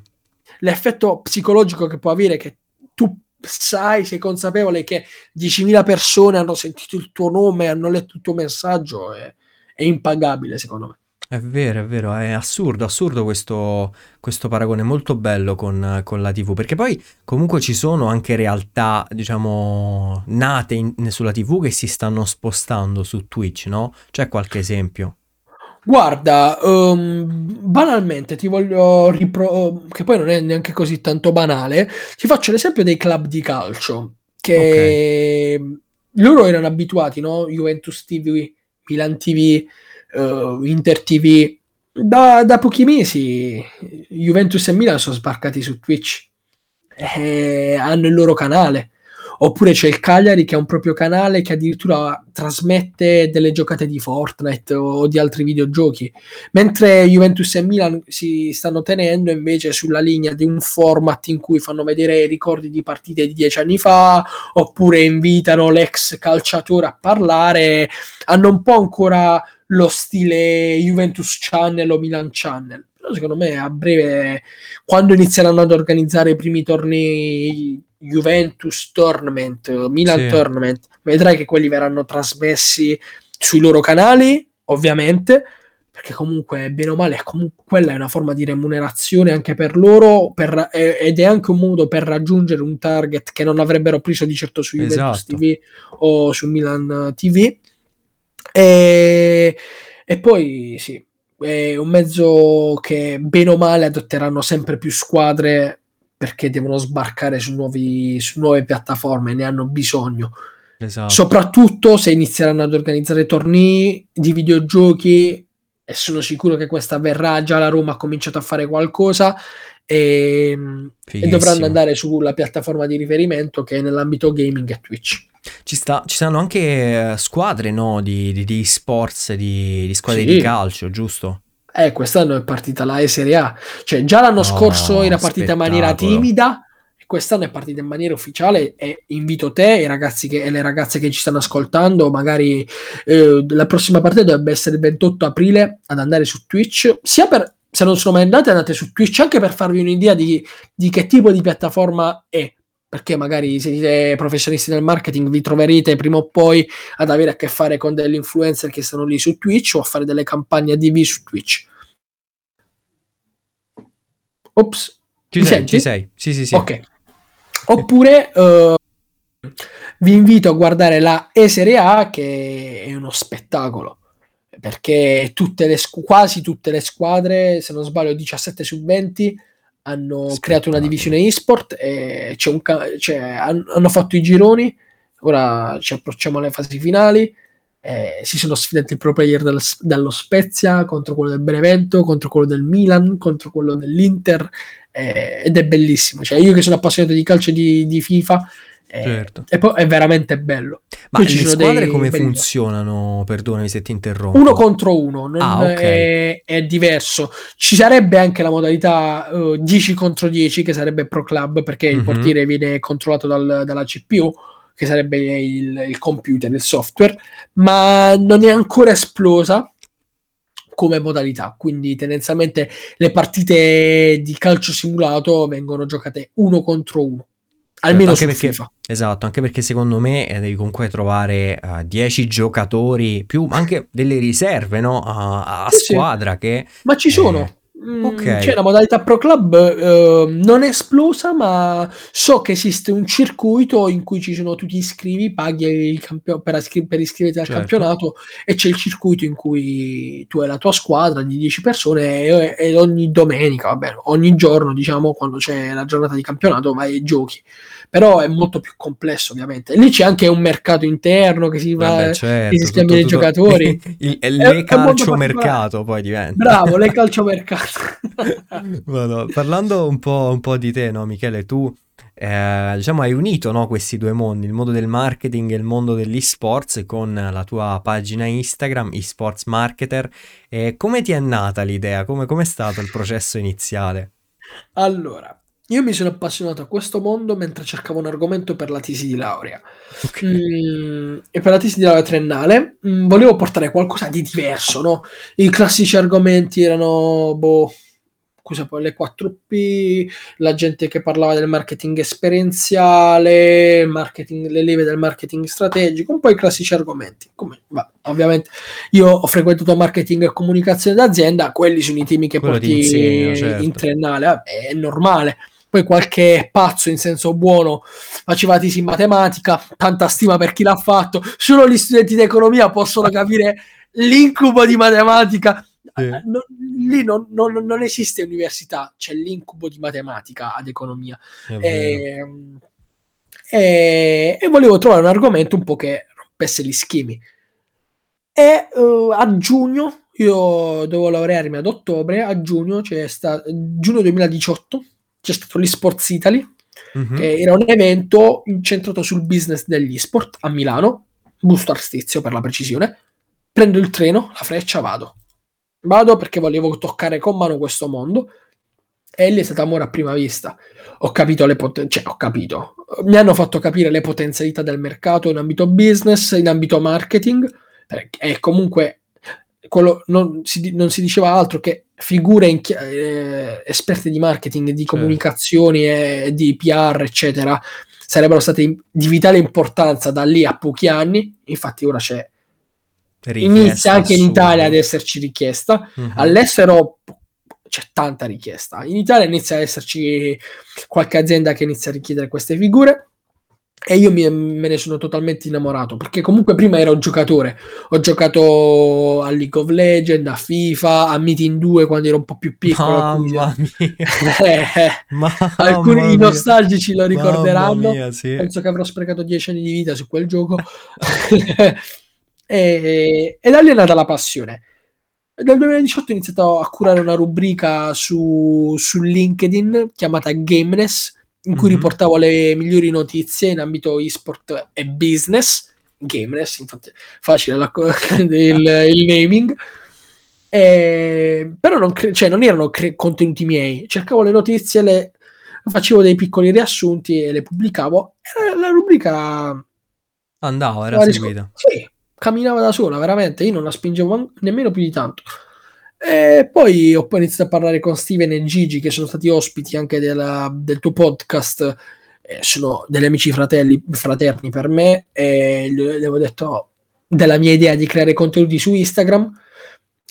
L'effetto psicologico che può avere che tu sai, sei consapevole che 10.000 persone hanno sentito il tuo nome, hanno letto il tuo messaggio, è, è impagabile secondo me. È vero, è vero, è assurdo, assurdo questo, questo paragone, molto bello con, con, la TV, perché poi comunque ci sono anche realtà, diciamo, nate in, sulla TV che si stanno spostando su Twitch, no? C'è qualche esempio? Guarda, um, banalmente ti voglio ripro... che poi non è neanche così tanto banale, ti faccio l'esempio dei club di calcio, che okay. loro erano abituati, no? Juventus TV, Milan TV, uh, Inter TV, da, da, pochi mesi Juventus e Milan sono sbarcati su Twitch e hanno il loro canale Oppure c'è il Cagliari che ha un proprio canale che addirittura trasmette delle giocate di Fortnite o di altri videogiochi. Mentre Juventus e Milan si stanno tenendo invece sulla linea di un format in cui fanno vedere i ricordi di partite di dieci anni fa, oppure invitano l'ex calciatore a parlare. Hanno un po' ancora lo stile Juventus Channel o Milan Channel. Però secondo me a breve, quando inizieranno ad organizzare i primi tornei Juventus Tournament, Milan sì. Tournament, vedrai che quelli verranno trasmessi sui loro canali, ovviamente, perché comunque bene o male comunque quella è una forma di remunerazione anche per loro per, eh, ed è anche un modo per raggiungere un target che non avrebbero preso di certo su Juventus esatto. TV o su Milan TV e, e poi sì è un mezzo che bene o male adotteranno sempre più squadre perché devono sbarcare su, nuovi, su nuove piattaforme, ne hanno bisogno. Esatto. Soprattutto se inizieranno ad organizzare tornei di videogiochi e sono sicuro che questa avverrà, già la Roma ha cominciato a fare qualcosa e, e dovranno andare sulla piattaforma di riferimento che è nell'ambito gaming e Twitch. Ci, sta, ci stanno anche squadre no, di, di, di sports, di, di squadre sì. di calcio, giusto? Eh, quest'anno è partita la Serie A. Cioè, già l'anno oh, scorso era partita in maniera timida, e quest'anno è partita in maniera ufficiale. E invito te e, ragazzi che, e le ragazze che ci stanno ascoltando, magari eh, la prossima partita dovrebbe essere il 28 aprile ad andare su Twitch, sia per se non sono mai andate, andate su Twitch anche per farvi un'idea di, di che tipo di piattaforma è perché magari se siete professionisti del marketing vi troverete prima o poi ad avere a che fare con degli influencer che stanno lì su Twitch o a fare delle campagne ADV su Twitch. Ops, ci sei, senti? ci sei, sì sì sì. Ok. Oppure uh, vi invito a guardare la E-Serie A che è uno spettacolo perché tutte le, quasi tutte le squadre, se non sbaglio 17 su 20, hanno creato una divisione esport e c'è un c'è, hanno fatto i gironi. Ora ci approcciamo alle fasi finali eh, si sono sfidati i pro player del, dallo Spezia contro quello del Benevento contro quello del Milan contro quello dell'Inter eh, ed è bellissimo cioè io che sono appassionato di calcio di, di FIFA eh, certo. E poi è veramente bello. Ma Qui le squadre come funzionano? Perdonami se ti interrompo. Uno contro uno, ah, okay. è, è, diverso. Ci sarebbe anche la modalità uh, 10 contro 10, che sarebbe pro club, perché mm-hmm. il mhm. portiere viene controllato dal, dalla CPU, che sarebbe il, il computer, il software, ma non è ancora esplosa come modalità. Quindi tendenzialmente le partite di calcio simulato vengono giocate uno contro uno. Almeno certo, perché, FIFA. Esatto, anche perché secondo me eh, devi comunque trovare 10 uh, giocatori più anche delle riserve no? a, a sì, squadra che... Ma ci sono. Eh... Mm, okay. C'è la modalità Pro Club eh, non esplosa, ma so che esiste un circuito in cui ci sono tu ti iscrivi, paghi campio- per, iscri- per, iscriverti al certo. campionato e c'è il circuito in cui tu hai la tua squadra di 10 persone e, e ogni domenica, vabbè, ogni giorno, diciamo, quando c'è la giornata di campionato vai e giochi però è molto più complesso ovviamente. Lì c'è anche un mercato interno che si va, Vabbè, certo, si scambia i giocatori. il, il, le calciomercato poi diventa. Bravo, le calciomercato. bueno, parlando un po', un po', di te, no, Michele, tu eh, diciamo hai unito no, questi due mondi, il mondo del marketing e il mondo dell'esports con la tua pagina Instagram, esports marketer. Eh, come ti è nata l'idea? Come è stato il processo iniziale? Allora, io mi sono appassionato a questo mondo mentre cercavo un argomento per la tesi di laurea. Okay. Mm, e per la tesi di laurea triennale mm, volevo portare qualcosa di diverso, no? I classici argomenti erano, boh, cosa poi le 4P, la gente che parlava del marketing esperienziale, marketing, le leve del marketing strategico, un po' i classici argomenti. Come, bah, ovviamente io ho frequentato marketing e comunicazione d'azienda, quelli sono i temi che Quello porti insegno, certo. in triennale, vabbè, è normale poi qualche pazzo in senso buono faceva tesi in matematica, tanta stima per chi l'ha fatto, solo gli studenti di economia possono capire l'incubo di matematica. Sì. No, lì non, non, non, esiste università, c'è l'incubo di matematica ad economia. E, ehm, e, e, volevo trovare un argomento un po' che rompesse gli schemi. E uh, a giugno, io devo laurearmi ad ottobre, a giugno c'è stato, giugno 2018, c'è stato l'Esports Italy, mm-hmm. che era un evento incentrato sul business degli sport a Milano, Busto Arstizio per la precisione. Prendo il treno, la freccia, vado. Vado perché volevo toccare con mano questo mondo e lì è stato amore a prima vista. Ho capito le potenze, cioè ho capito, mi hanno fatto capire le potenzialità del mercato in ambito business, in ambito marketing, e comunque quello non si, non si diceva altro che figure in, eh, esperte di marketing, di certo. comunicazioni e di PR, eccetera, sarebbero state di vitale importanza da lì a pochi anni. Infatti, ora c'è richiesta inizia anche in Italia ad esserci richiesta. Uh-huh. All'estero c'è tanta richiesta. In Italia inizia ad esserci qualche azienda che inizia a richiedere queste figure. E io mi, me ne sono totalmente innamorato perché comunque prima ero un giocatore. Ho giocato a League of Legends, a FIFA, a Meeting 2 quando ero un po' più piccolo. Mamma mia. Mamma alcuni mia. nostalgici lo ricorderanno. Mia, sì. Penso che avrò sprecato 10 anni di vita su quel gioco. e, e da lì è nata la passione. Nel 2018 ho iniziato a curare una rubrica su, su LinkedIn chiamata Gameness in cui mm-hmm. riportavo le migliori notizie in ambito e-sport e business, Gameness, infatti facile la, il, il, naming, e, però non, cre- cioè, non erano cre- contenuti miei, cercavo le notizie, le, facevo dei piccoli riassunti e le pubblicavo, e la rubrica andava, era seguita. Sì, camminava da sola, veramente, io non la spingevo nemmeno più di tanto. E poi ho iniziato a parlare con Steven e Gigi, che sono stati ospiti anche della, del tuo podcast, eh, sono degli amici fratelli, fraterni per me, e gli avevo detto della mia idea di creare contenuti su Instagram,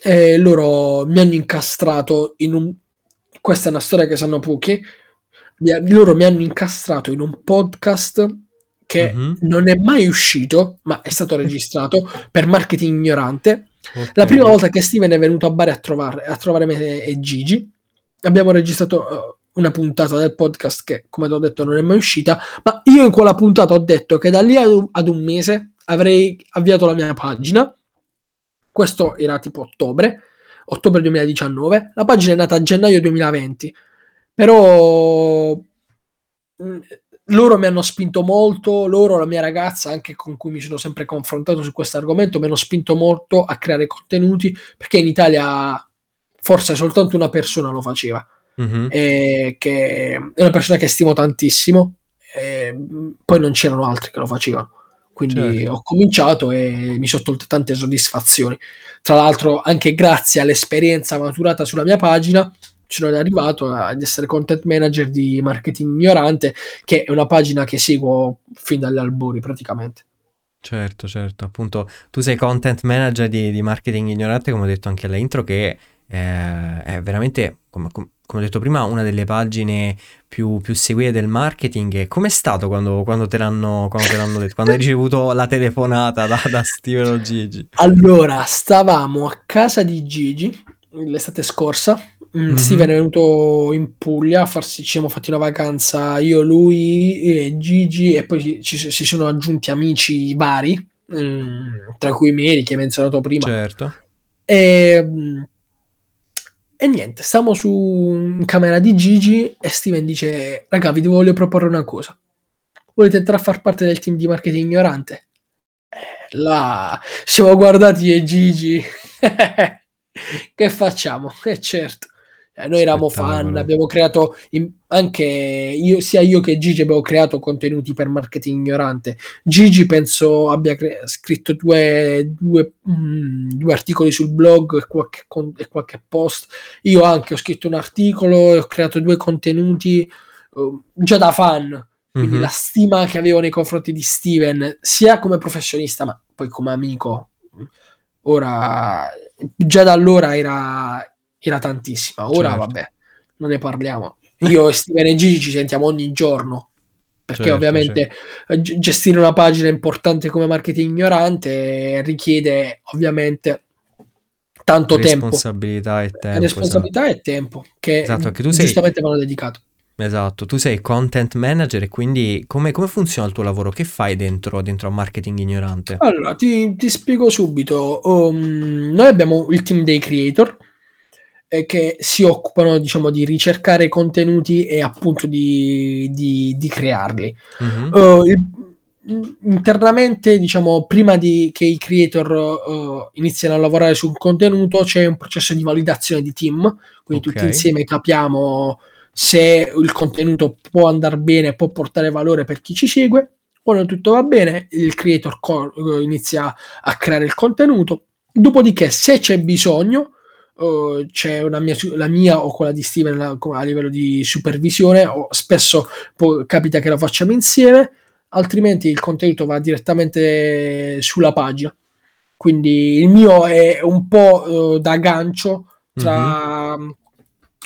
e loro mi hanno incastrato in un... Questa è una storia che sanno pochi, loro mi hanno incastrato in un podcast che mm-hmm. non è mai uscito, ma è stato registrato per marketing ignorante Okay. La prima volta che Steven è venuto a Bari a trovare, a trovare me e Gigi, abbiamo registrato uh, una puntata del podcast che, come ti ho detto, non è mai uscita, ma io in quella puntata ho detto che da lì ad un, ad un mese avrei avviato la mia pagina. Questo era tipo ottobre, ottobre 2019. La pagina è nata a gennaio 2020, però mm, loro mi hanno spinto molto, loro, la mia ragazza, anche con cui mi sono sempre confrontato su questo argomento, mi hanno spinto molto a creare contenuti, perché in Italia forse soltanto una persona lo faceva, mm-hmm. e che è una persona che stimo tantissimo, e poi non c'erano altri che lo facevano. Quindi certo. ho cominciato e mi sono tolte tante soddisfazioni. Tra l'altro, anche grazie all'esperienza maturata sulla mia pagina, sono arrivato ad essere content manager di marketing ignorante, che è una pagina che seguo fin dagli albori praticamente. Certo, certo, appunto tu sei content manager di, di marketing ignorante, come ho detto anche all'intro, che eh, è veramente, come, come, ho detto prima, una delle pagine più, più seguite del marketing. Com'è stato quando, quando, te l'hanno, quando te l'hanno detto? Quando hai ricevuto la telefonata da, da Steven o Gigi? Allora, stavamo a casa di Gigi l'estate scorsa. Mm-hmm. Steven è venuto in Puglia a farsi, ci siamo fatti una vacanza io, lui, e Gigi e poi ci, si sono aggiunti amici vari, mm, tra cui Mary che hai menzionato prima. Certo. E, mm, e niente, stiamo su in camera di Gigi e Steven dice, raga, vi voglio proporre una cosa. Volete entrare a far parte del team di marketing ignorante? Eh, là, siamo guardati e Gigi. che facciamo? Eh certo. Eh, noi eravamo fan, abbiamo creato in, anche io, sia io che Gigi abbiamo creato contenuti per marketing ignorante. Gigi penso abbia cre- scritto due, due, mm, due, articoli sul blog e qualche, con- e qualche, post. Io anche ho scritto un articolo e ho creato due contenuti uh, già da fan. Quindi mm-hmm. la stima che avevo nei confronti di Steven, sia come professionista, ma poi come amico, ora già da allora era, era tantissima. Ora, certo. vabbè, non ne parliamo. Io e Steven e Gigi ci sentiamo ogni giorno. Perché certo, ovviamente certo. gestire una pagina importante come marketing ignorante richiede ovviamente tanto responsabilità tempo. E tempo responsabilità esatto. e tempo che esatto, tu giustamente sei... vanno dedicato. Esatto, tu sei content manager e quindi come, come funziona il tuo lavoro? Che fai dentro, dentro a marketing ignorante? Allora, ti, ti spiego subito. Um, noi abbiamo il team dei creator, eh, che si occupano diciamo di ricercare contenuti e appunto di, di, di crearli. Mm-hmm. Uh, il, internamente, diciamo, prima di che i creator uh, iniziano a lavorare sul contenuto, c'è un processo di validazione di team, quindi okay. tutti insieme capiamo se il contenuto può andare bene, può portare valore per chi ci segue. Quando tutto va bene, il creator co- inizia a creare il contenuto. Dopodiché, se c'è bisogno, uh, c'è una mia, la mia o quella di Steven a, a livello di supervisione, o spesso può, capita che la facciamo insieme, altrimenti il contenuto va direttamente sulla pagina. Quindi il mio è un po' uh, da gancio tra mm-hmm.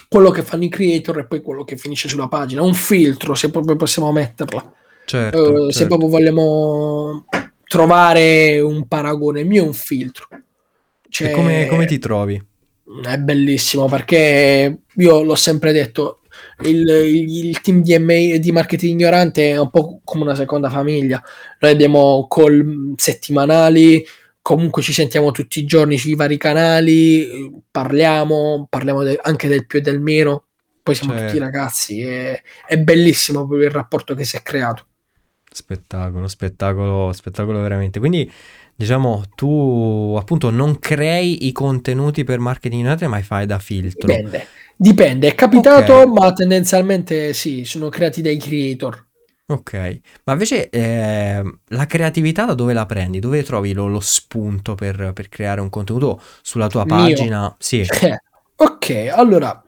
quello che fanno i creator e poi quello che finisce sulla pagina. Un filtro, se proprio possiamo metterla. Certo, uh, certo. Se proprio vogliamo trovare un paragone, il mio è un filtro. Cioè, come, come ti trovi? È bellissimo perché io l'ho sempre detto il, il, team di, MA, di marketing ignorante è un po' come una seconda famiglia. Noi abbiamo call settimanali comunque ci sentiamo tutti i giorni sui vari canali parliamo parliamo de- anche del più e del meno. Poi siamo certo. tutti ragazzi e, è bellissimo proprio il rapporto che si è creato. Spettacolo spettacolo spettacolo veramente. Quindi diciamo, tu appunto non crei i contenuti per marketing united, ma fai da filtro. Dipende, dipende, è capitato, okay. ma tendenzialmente sì, sono creati dai creator. Ok, ma invece eh, la creatività da dove la prendi? Dove trovi lo, lo spunto per, per, creare un contenuto sulla tua pagina? Mio. Sì. Ok, allora,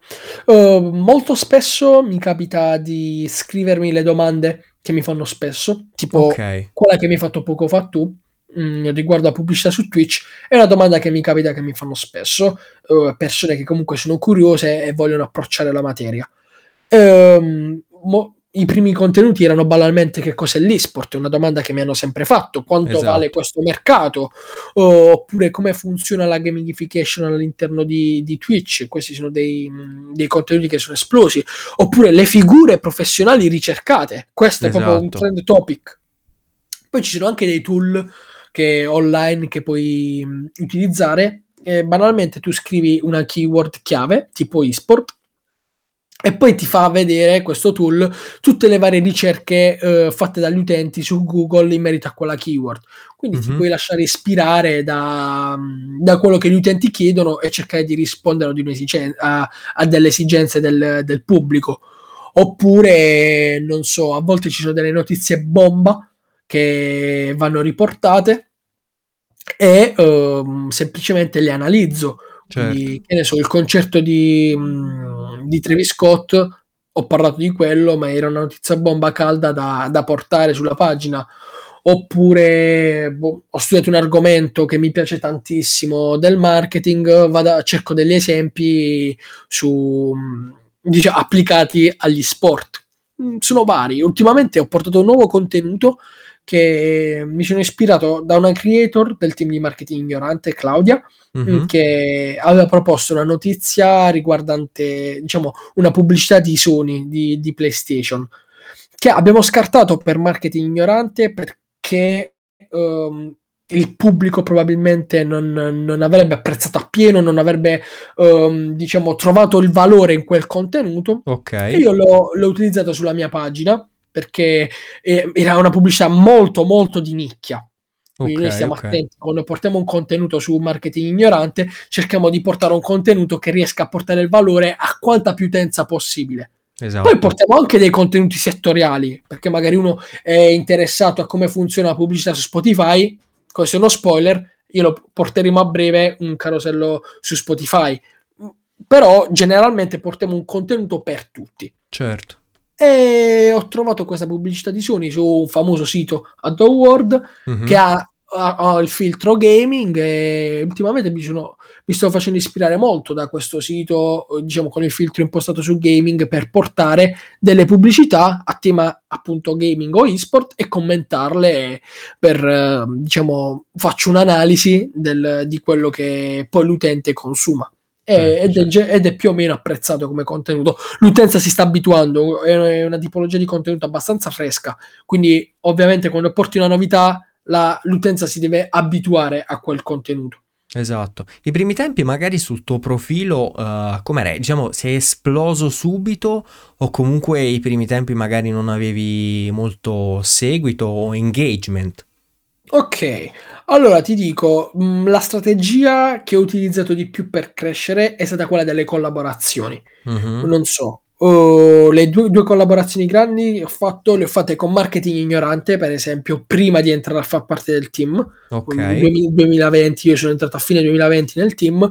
uh, molto spesso mi capita di scrivermi le domande che mi fanno spesso, tipo okay. quella che mi hai fatto poco fa tu, mh, mm, riguardo a pubblicità su Twitch è una domanda che mi capita che mi fanno spesso uh, persone che comunque sono curiose e vogliono approcciare la materia um, mo- i primi contenuti erano banalmente che cos'è l'esport, è una domanda che mi hanno sempre fatto, quanto esatto. vale questo mercato, oppure come funziona la gamification all'interno di, di Twitch, questi sono dei, dei, contenuti che sono esplosi, oppure le figure professionali ricercate, questo esatto. è proprio un esatto. trend topic. Poi ci sono anche dei tool che online che puoi mh, utilizzare. Eh, banalmente tu scrivi una keyword chiave tipo eSport e poi ti fa vedere questo tool tutte le varie ricerche eh, fatte dagli utenti su Google in merito a quella keyword. Quindi mm-hmm. ti puoi lasciare ispirare da, da, quello che gli utenti chiedono e cercare di rispondere a, a, delle esigenze del, del pubblico. Oppure, non so, a volte ci sono delle notizie bomba che vanno riportate e uh, semplicemente le analizzo. Certo. Quindi, che ne so, il concerto di, mh, di Travis Scott, ho parlato di quello, ma era una notizia bomba calda da, da portare sulla pagina. oppure boh, ho studiato un argomento che mi piace tantissimo del marketing, vado, cerco degli esempi su, diciamo, applicati agli sport. Mm, sono vari. Ultimamente ho portato un nuovo contenuto che mi sono ispirato da una creator del team di marketing ignorante, Claudia, mm-hmm. che aveva proposto una notizia riguardante, diciamo, una pubblicità di Sony, di, di PlayStation, che abbiamo scartato per marketing ignorante perché um, il pubblico probabilmente non, non, avrebbe apprezzato appieno, non avrebbe um, diciamo trovato il valore in quel contenuto. Ok. io l'ho, l'ho utilizzato sulla mia pagina perché eh, era una pubblicità molto molto di nicchia. Quindi okay, noi stiamo okay. attenti quando portiamo un contenuto su marketing ignorante, cerchiamo di portare un contenuto che riesca a portare il valore a quanta più utenza possibile. Esatto. Poi portiamo anche dei contenuti settoriali, perché magari uno è interessato a come funziona la pubblicità su Spotify, questo è uno spoiler, io lo porteremo a breve un carosello su Spotify, però generalmente portiamo un contenuto per tutti. Certo. E ho trovato questa pubblicità di Sony su un famoso sito AdWord mm-hmm. che ha, ha, il filtro gaming e ultimamente mi sono mi sto facendo ispirare molto da questo sito, diciamo con il filtro impostato su gaming per portare delle pubblicità a tema appunto gaming o esport e commentarle per, diciamo, faccio un'analisi del, di quello che poi l'utente consuma. Eh, ed, è, ed, è, più o meno apprezzato come contenuto. L'utenza si sta abituando, è una tipologia di contenuto abbastanza fresca, quindi ovviamente quando porti una novità la, l'utenza si deve abituare a quel contenuto. Esatto. I primi tempi magari sul tuo profilo, uh, com'era? Diciamo, sei esploso subito o comunque i primi tempi magari non avevi molto seguito o engagement? Ok, allora ti dico, mh, mm, la strategia che ho utilizzato di più per crescere è stata quella delle collaborazioni. Mm-hmm. Non so, Uh, le due, due, collaborazioni grandi ho fatto, le ho fatte con marketing ignorante, per esempio, prima di entrare a far parte del team. Ok. Nel 2020, io sono entrato a fine 2020 nel team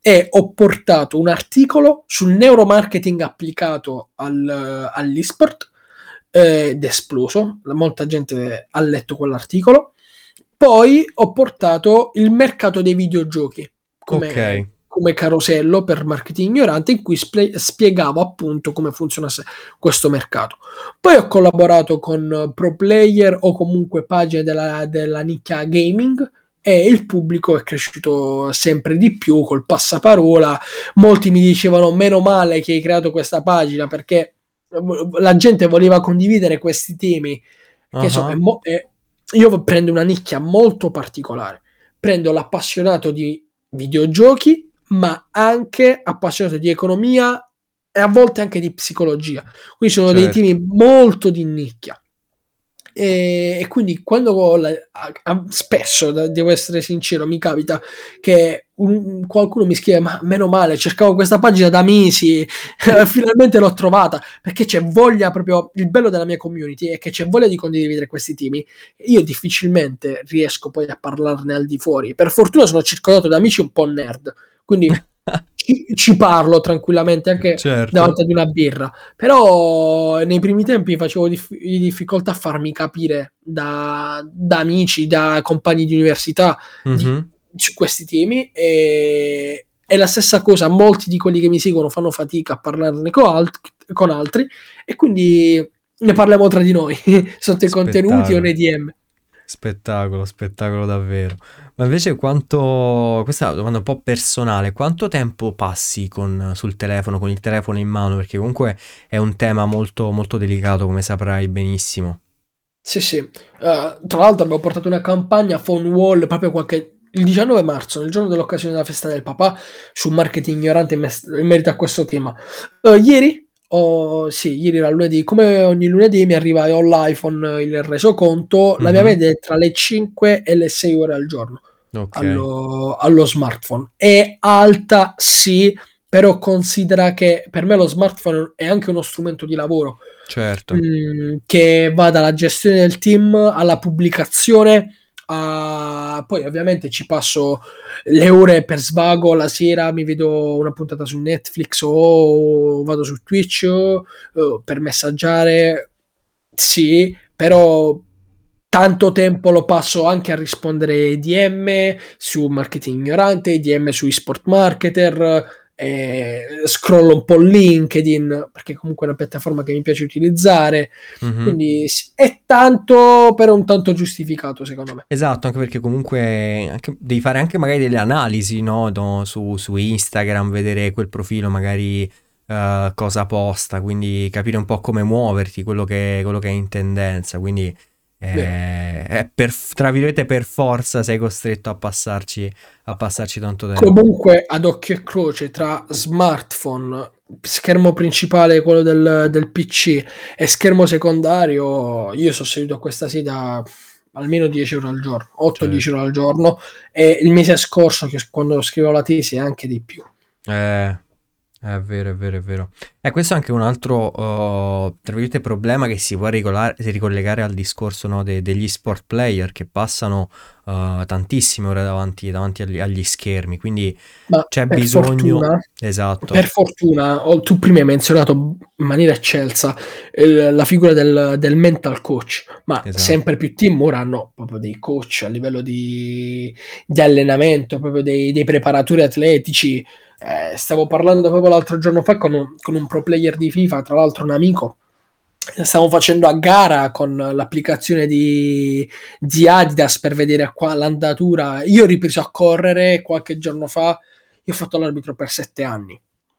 e ho portato un articolo sul neuromarketing applicato al, all'esport eh, ed è esploso. Molta gente ha letto quell'articolo. Poi ho portato il mercato dei videogiochi. Come, ok come carosello per marketing ignorante in cui spie- spiegavo appunto come funziona questo mercato. Poi ho collaborato con pro player o comunque pagine della, della nicchia gaming e il pubblico è cresciuto sempre di più col passaparola. Molti mi dicevano meno male che hai creato questa pagina perché la gente voleva condividere questi temi. Che uh-huh. so, è mo- è, io prendo una nicchia molto particolare. Prendo l'appassionato di videogiochi ma anche appassionato di economia e a volte anche di psicologia. Quindi sono certo. dei temi molto di nicchia. E, e quindi quando la, a, a, spesso, devo essere sincero, mi capita che un, qualcuno mi scrive: Ma meno male, cercavo questa pagina da mesi, finalmente l'ho trovata perché c'è voglia proprio. Il bello della mia community è che c'è voglia di condividere questi temi. Io difficilmente riesco poi a parlarne al di fuori. Per fortuna sono circondato da amici un po' nerd quindi ci, ci, parlo tranquillamente anche certo. davanti ad una birra. Però nei primi tempi facevo dif- difficoltà a farmi capire da, da amici, da compagni di università mm-hmm. di. Su questi temi e, è la stessa cosa, molti di quelli che mi seguono fanno fatica a parlarne con, alt- con altri e quindi ne parliamo tra di noi sotto i contenuti o nei DM. Spettacolo, spettacolo davvero. Ma invece quanto, questa è una domanda un po' personale, quanto tempo passi con, sul telefono, con il telefono in mano? Perché comunque è un tema molto, molto delicato, come saprai benissimo. Sì, sì. Uh, tra l'altro abbiamo portato una campagna Phone Wall proprio qualche il 19 marzo, nel giorno dell'occasione della festa del papà, su marketing ignorante in, mes- in merito a questo tema. Uh, ieri Oh, sì, ieri era lunedì. Come ogni lunedì mi arriva all'iPhone il resoconto. Mm-hmm. La mia mhm. media è tra le 5 e le 6 ore al giorno okay. allo, allo, smartphone. È alta, sì, però considera che per me lo smartphone è anche uno strumento di lavoro. Certo. Mh, mm, che va dalla gestione del team alla pubblicazione Uh, poi ovviamente ci passo le ore per svago la sera mi vedo una puntata su Netflix o vado su Twitch uh, per messaggiare sì però tanto tempo lo passo anche a rispondere DM su marketing ignorante, DM su eSport marketer, eh, scrollo un po' LinkedIn perché comunque è una piattaforma che mi piace utilizzare mm-hmm. quindi è tanto però un tanto giustificato secondo me esatto anche perché comunque anche, devi fare anche magari delle analisi no? no su, su, Instagram vedere quel profilo magari uh, cosa posta quindi capire un po' come muoverti quello che, quello che è in tendenza quindi eh, per, tra virgolette per forza sei costretto a passarci, a passarci tanto tempo. Comunque ad occhio e croce tra smartphone, schermo principale quello del, del PC e schermo secondario, io sono seduto a questa sita almeno 10 euro al giorno, 8-10 certo. euro al giorno e il mese scorso che quando scrivo la tesi anche di più. Eh, è vero, è vero, è vero. E questo è anche un altro, uh, tra virgolette, problema che si può ricolare- ricollegare al discorso no, de- degli sport player che passano uh, tantissime ore davanti, davanti agli, agli schermi, quindi Ma c'è bisogno... Fortuna, esatto. Per fortuna, tu prima hai menzionato in maniera eccelsa eh, la figura del, del, mental coach, ma esatto. sempre più team ora hanno proprio dei coach a livello di, di allenamento, proprio dei, dei preparatori atletici eh, stavo parlando proprio l'altro giorno fa con un, con un, pro player di FIFA, tra l'altro un amico. Stavo facendo a gara con l'applicazione di, di Adidas per vedere qua l'andatura. Io ho ripreso a correre qualche giorno fa. Io ho fatto l'arbitro per sette anni.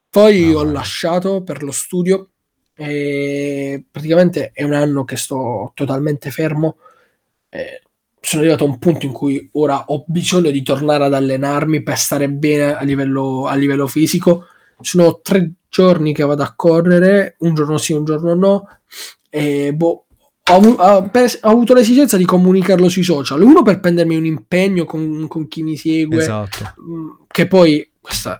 Poi oh. ho lasciato per lo studio e praticamente è un anno che sto totalmente fermo. Eh, sono arrivato a un punto in cui ora ho bisogno di tornare ad allenarmi per stare bene a livello, a livello fisico. Sono tre giorni che vado a correre, un giorno sì, un giorno no. E boh, ho, ho, ho, avuto l'esigenza di comunicarlo sui social. Uno per prendermi un impegno con, con chi mi segue, esatto. Mm, che poi questa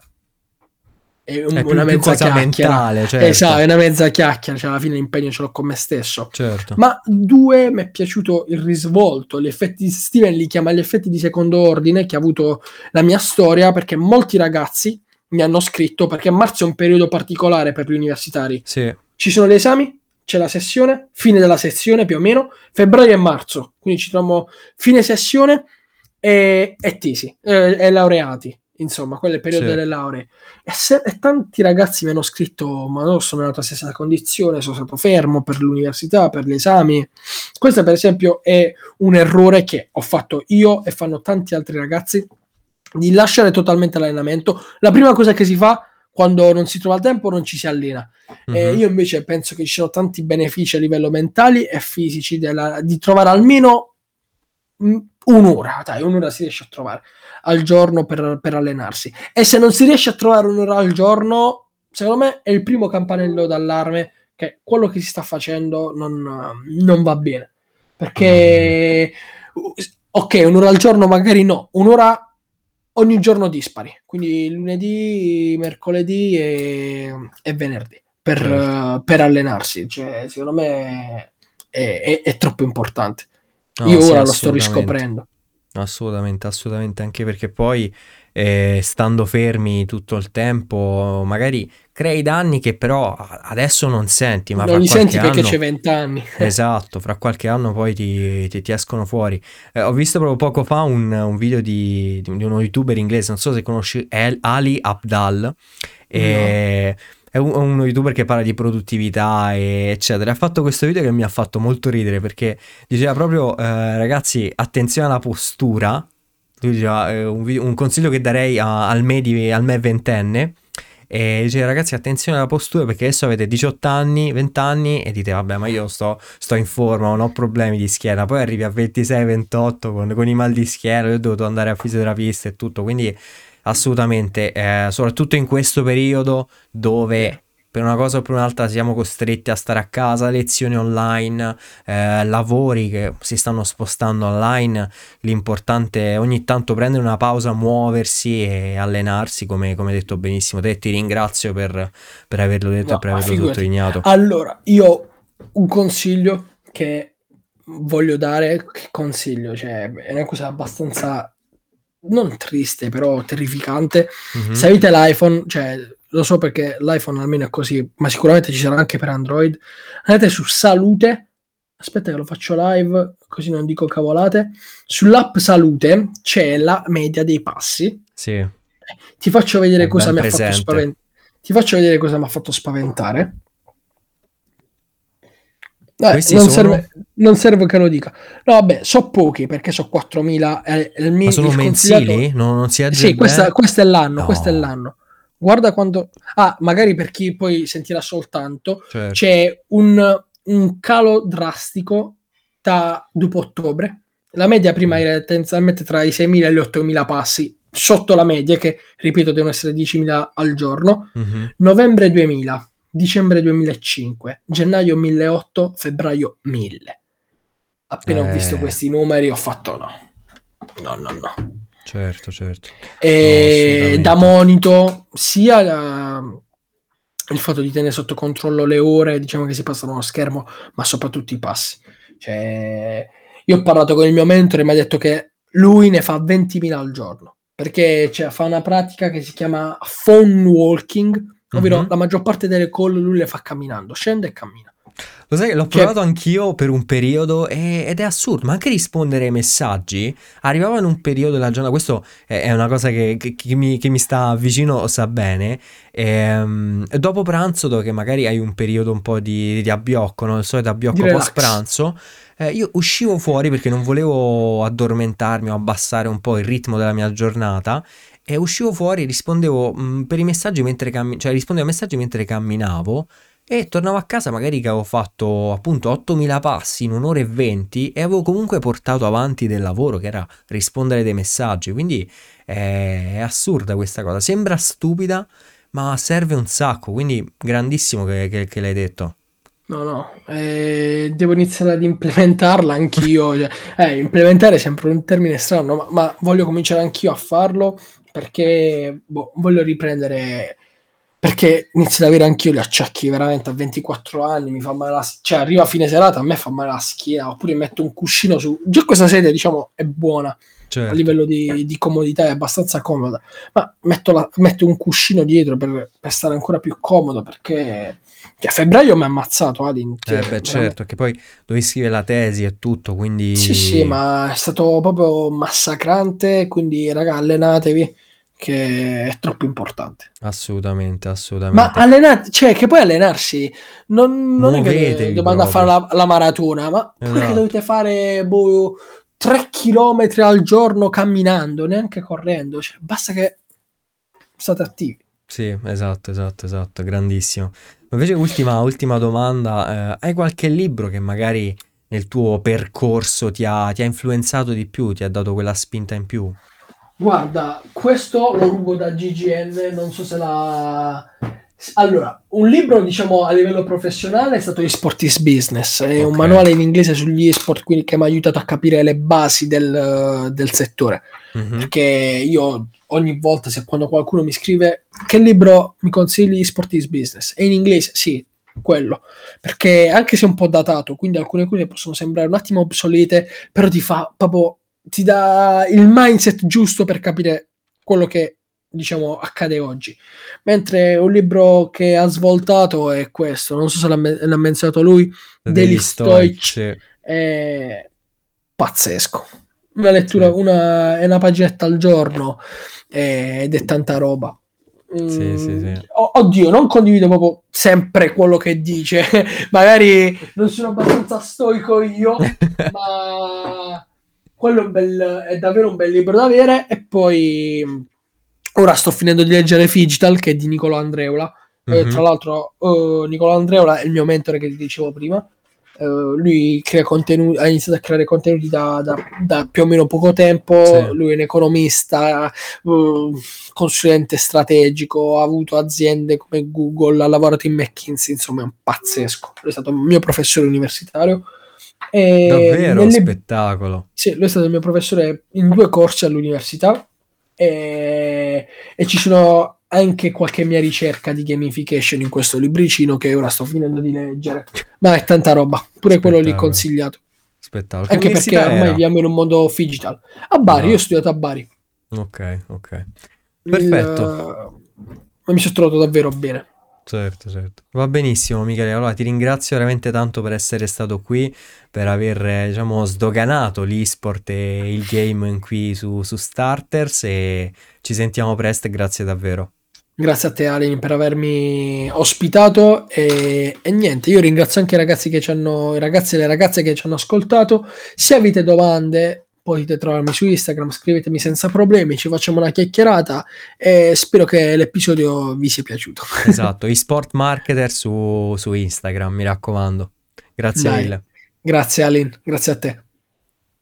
è, un, è una mezza chiacchiera. Mentale, certo. Esatto, è una mezza chiacchiera, cioè alla fine l'impegno ce l'ho con me stesso. Certo. Ma due, mi è piaciuto il risvolto, gli effetti, Steven li chiama gli effetti di secondo ordine che ha avuto la mia storia, perché molti ragazzi mi hanno scritto, perché marzo è un periodo particolare per gli universitari. Sì. Ci sono gli esami, c'è la sessione, fine della sessione più o meno, febbraio e marzo, quindi ci troviamo fine sessione e, e tesi, e, e laureati insomma, quello è il periodo sì. delle lauree. E, se, e, tanti ragazzi mi hanno scritto: Ma non sono nella tua stessa condizione, sono stato fermo per l'università, per gli esami. Questo, per esempio, è un errore che ho fatto io e fanno tanti altri ragazzi di lasciare totalmente l'allenamento. La prima cosa che si fa quando non si trova il tempo non ci si allena. Mm-hmm. Eh, io invece penso che ci siano tanti benefici a livello mentali e fisici della, di trovare almeno un'ora, dai, un'ora si riesce a trovare al giorno per, per, allenarsi. E se non si riesce a trovare un'ora al giorno, secondo me è il primo campanello d'allarme che quello che si sta facendo non, non va bene. Perché, ok, un'ora al giorno magari no, un'ora ogni giorno dispari, quindi lunedì, mercoledì e, e venerdì per, certo. per, allenarsi. Cioè, secondo me è, è, è troppo importante. No, Io sì, ora lo sto riscoprendo. Assolutamente, assolutamente, anche perché poi eh, stando fermi tutto il tempo, magari crei danni che però adesso non senti, ma non li senti anno, perché c'è vent'anni. esatto, fra qualche anno poi ti, ti, ti escono fuori. Eh, ho visto proprio poco fa un, un video di, di, uno youtuber inglese, non so se conosci Ali Abdal. E no è uno youtuber che parla di produttività e eccetera. Ha fatto questo video che mi ha fatto molto ridere perché diceva proprio eh, ragazzi attenzione alla postura. Lui diceva eh, un, video, un, consiglio che darei a, al, me di, al me ventenne. E dice ragazzi attenzione alla postura perché adesso avete 18 anni, 20 anni e dite vabbè ma io sto, sto in forma, non ho problemi di schiena, poi arrivi a 26, 28 con, con i mal di schiena, io ho dovuto andare a fisioterapista e tutto, quindi assolutamente, eh, soprattutto in questo periodo dove per una cosa o per un'altra siamo costretti a stare a casa, lezioni online, eh, lavori che si stanno spostando online, l'importante è ogni tanto prendere una pausa, muoversi e allenarsi, come, come detto benissimo te, ti ringrazio per, per averlo detto no, e per averlo figurati. sottolineato. Allora, io un consiglio che voglio dare, che consiglio, cioè è una cosa abbastanza non triste, però terrificante. Mm-hmm. Se avete l'iPhone, cioè lo so perché l'iPhone almeno è così, ma sicuramente ci sarà anche per Android. Andate su salute aspetta che lo faccio live, così non dico cavolate. Sull'app Salute c'è la media dei passi. Sì. Ti faccio vedere cosa mi ha fatto spaventare. Ti faccio vedere cosa mi ha fatto spaventare. Eh, non, sono... serve, non, serve, che lo dica. No, vabbè, so pochi perché so 4.000. Eh, il mio, Ma sono mensili? Non, non si Sì, questa, questo è l'anno. No. Questo è l'anno. Guarda quando. Ah, magari per chi poi sentirà soltanto, certo. c'è un, un, calo drastico da dopo ottobre. La media prima mm. era tendenzialmente tra i 6.000 e gli 8.000 passi, sotto la media, che ripeto devono essere 10.000 al giorno. Mm-hmm. Novembre 2000 dicembre 2005, gennaio 1008, febbraio 1000. Appena eh... ho visto questi numeri ho fatto no. No, no, no. Certo, certo. E no, da monito sia la, il fatto di tenere sotto controllo le ore, diciamo che si passano uno schermo, ma soprattutto i passi. Cioè, io ho parlato con il mio mentore e mi ha detto che lui ne fa 20.000 al giorno, perché cioè, fa una pratica che si chiama phone walking, ovvero mm-hmm. la maggior parte delle call lui le fa camminando, scende e cammina. Lo sai, l'ho cioè... provato anch'io per un periodo e, ed è assurdo, ma anche rispondere ai messaggi arrivava in un periodo della giornata, questo è, è una cosa che, che, che, mi, che, mi, sta vicino, sa bene, e, um, dopo pranzo dove magari hai un periodo un po' di, di abbiocco, no? il solito abbiocco post pranzo, eh, io uscivo fuori perché non volevo addormentarmi o abbassare un po' il ritmo della mia giornata e uscivo fuori, rispondevo mh, mm, per i messaggi mentre camminavo, cioè rispondevo ai messaggi mentre camminavo e tornavo a casa magari che avevo fatto appunto 8000 passi in un'ora e 20 e avevo comunque portato avanti del lavoro che era rispondere dei messaggi, quindi è, è assurda questa cosa, sembra stupida ma serve un sacco, quindi grandissimo che, che, che l'hai detto. No, no, eh, devo iniziare ad implementarla anch'io. Cioè, eh, implementare è sempre un termine strano, ma, ma voglio cominciare anch'io a farlo perché boh, voglio riprendere perché inizio ad avere anch'io gli acciacchi veramente a 24 anni mi fa male la cioè arriva a fine serata a me fa male la schiena oppure metto un cuscino su già questa sedia diciamo è buona certo. a livello di, di, comodità è abbastanza comoda ma metto, la, metto un cuscino dietro per, per, stare ancora più comodo perché cioè, a febbraio mi ha ammazzato Adi eh beh certo che poi dovevi scrivere la tesi e tutto quindi sì sì ma è stato proprio massacrante quindi raga allenatevi che è troppo importante. Assolutamente, assolutamente. Ma allenate, cioè che poi allenarsi non, non è che dobbiamo andare a fare la, la, maratona, ma esatto. che dovete fare boh, 3 km al giorno camminando, neanche correndo, cioè, basta che state attivi. Sì, esatto, esatto, esatto, grandissimo. Invece ultima, ultima domanda, eh, hai qualche libro che magari nel tuo percorso ti ha, ti ha influenzato di più, ti ha dato quella spinta in più? Guarda, questo lo rubo da GGN, non so se la... Allora, un libro, diciamo, a livello professionale è stato Sport is Business, è okay. un manuale in inglese sugli sport, quindi che mi ha aiutato a capire le basi del, del settore. Mm-hmm. Perché io ogni volta, se quando qualcuno mi scrive che libro mi consigli Sport is Business, è in inglese, sì, quello. Perché anche se è un po' datato, quindi alcune cose possono sembrare un attimo obsolete, però ti fa proprio ti dà il mindset giusto per capire quello che diciamo accade oggi. Mentre un libro che ha svoltato è questo, non so se l'ha, l'ha menzionato lui, degli Stoic, è pazzesco. Una lettura, sì. una, è una paginetta al giorno ed è tanta roba. Sì, sì, sì. Mm, oddio, non condivido proprio sempre quello che dice. Magari non sono abbastanza stoico io, ma quello è, bel, è, davvero un bel libro da avere. E poi ora sto finendo di leggere Figital, che è di Nicolo Andreola. Mm-hmm. Eh, tra l'altro, uh, Nicolo Andreola è il mio mentore che ti dicevo prima. Uh, lui contenuti, ha iniziato a creare contenuti da, da, da più o meno poco tempo. Sì. Lui è un economista, uh, consulente strategico, ha avuto aziende come Google, ha lavorato in McKinsey, insomma, è un pazzesco. È stato un mio professore universitario e Davvero, nelle... spettacolo. Sì, lui è stato il mio professore in due corsi all'università e... e ci sono anche qualche mia ricerca di gamification in questo libricino che ora sto finendo di leggere. Ma è tanta roba, pure quello lì consigliato. Spettacolo. Anche perché ormai era? viviamo in un mondo digital. A Bari, no. io ho studiato a Bari. Ok, ok. Perfetto. Il... Ma mi sono trovato davvero bene. Certo, certo. Va benissimo, Michele. Allora ti ringrazio veramente tanto per essere stato qui, per aver, diciamo, sdoganato l'esport e il game qui su, su Starters e ci sentiamo presto e grazie davvero. Grazie a te Alin per avermi ospitato e, e, niente, io ringrazio anche i ragazzi che ci hanno, i ragazzi e le ragazze che ci hanno ascoltato. Se avete domande potete trovarmi su Instagram, scrivetemi senza problemi, ci facciamo una chiacchierata e spero che l'episodio vi sia piaciuto. Esatto, i sport marketer su, su Instagram, mi raccomando. Grazie Dai. mille. Grazie Alin, grazie a te.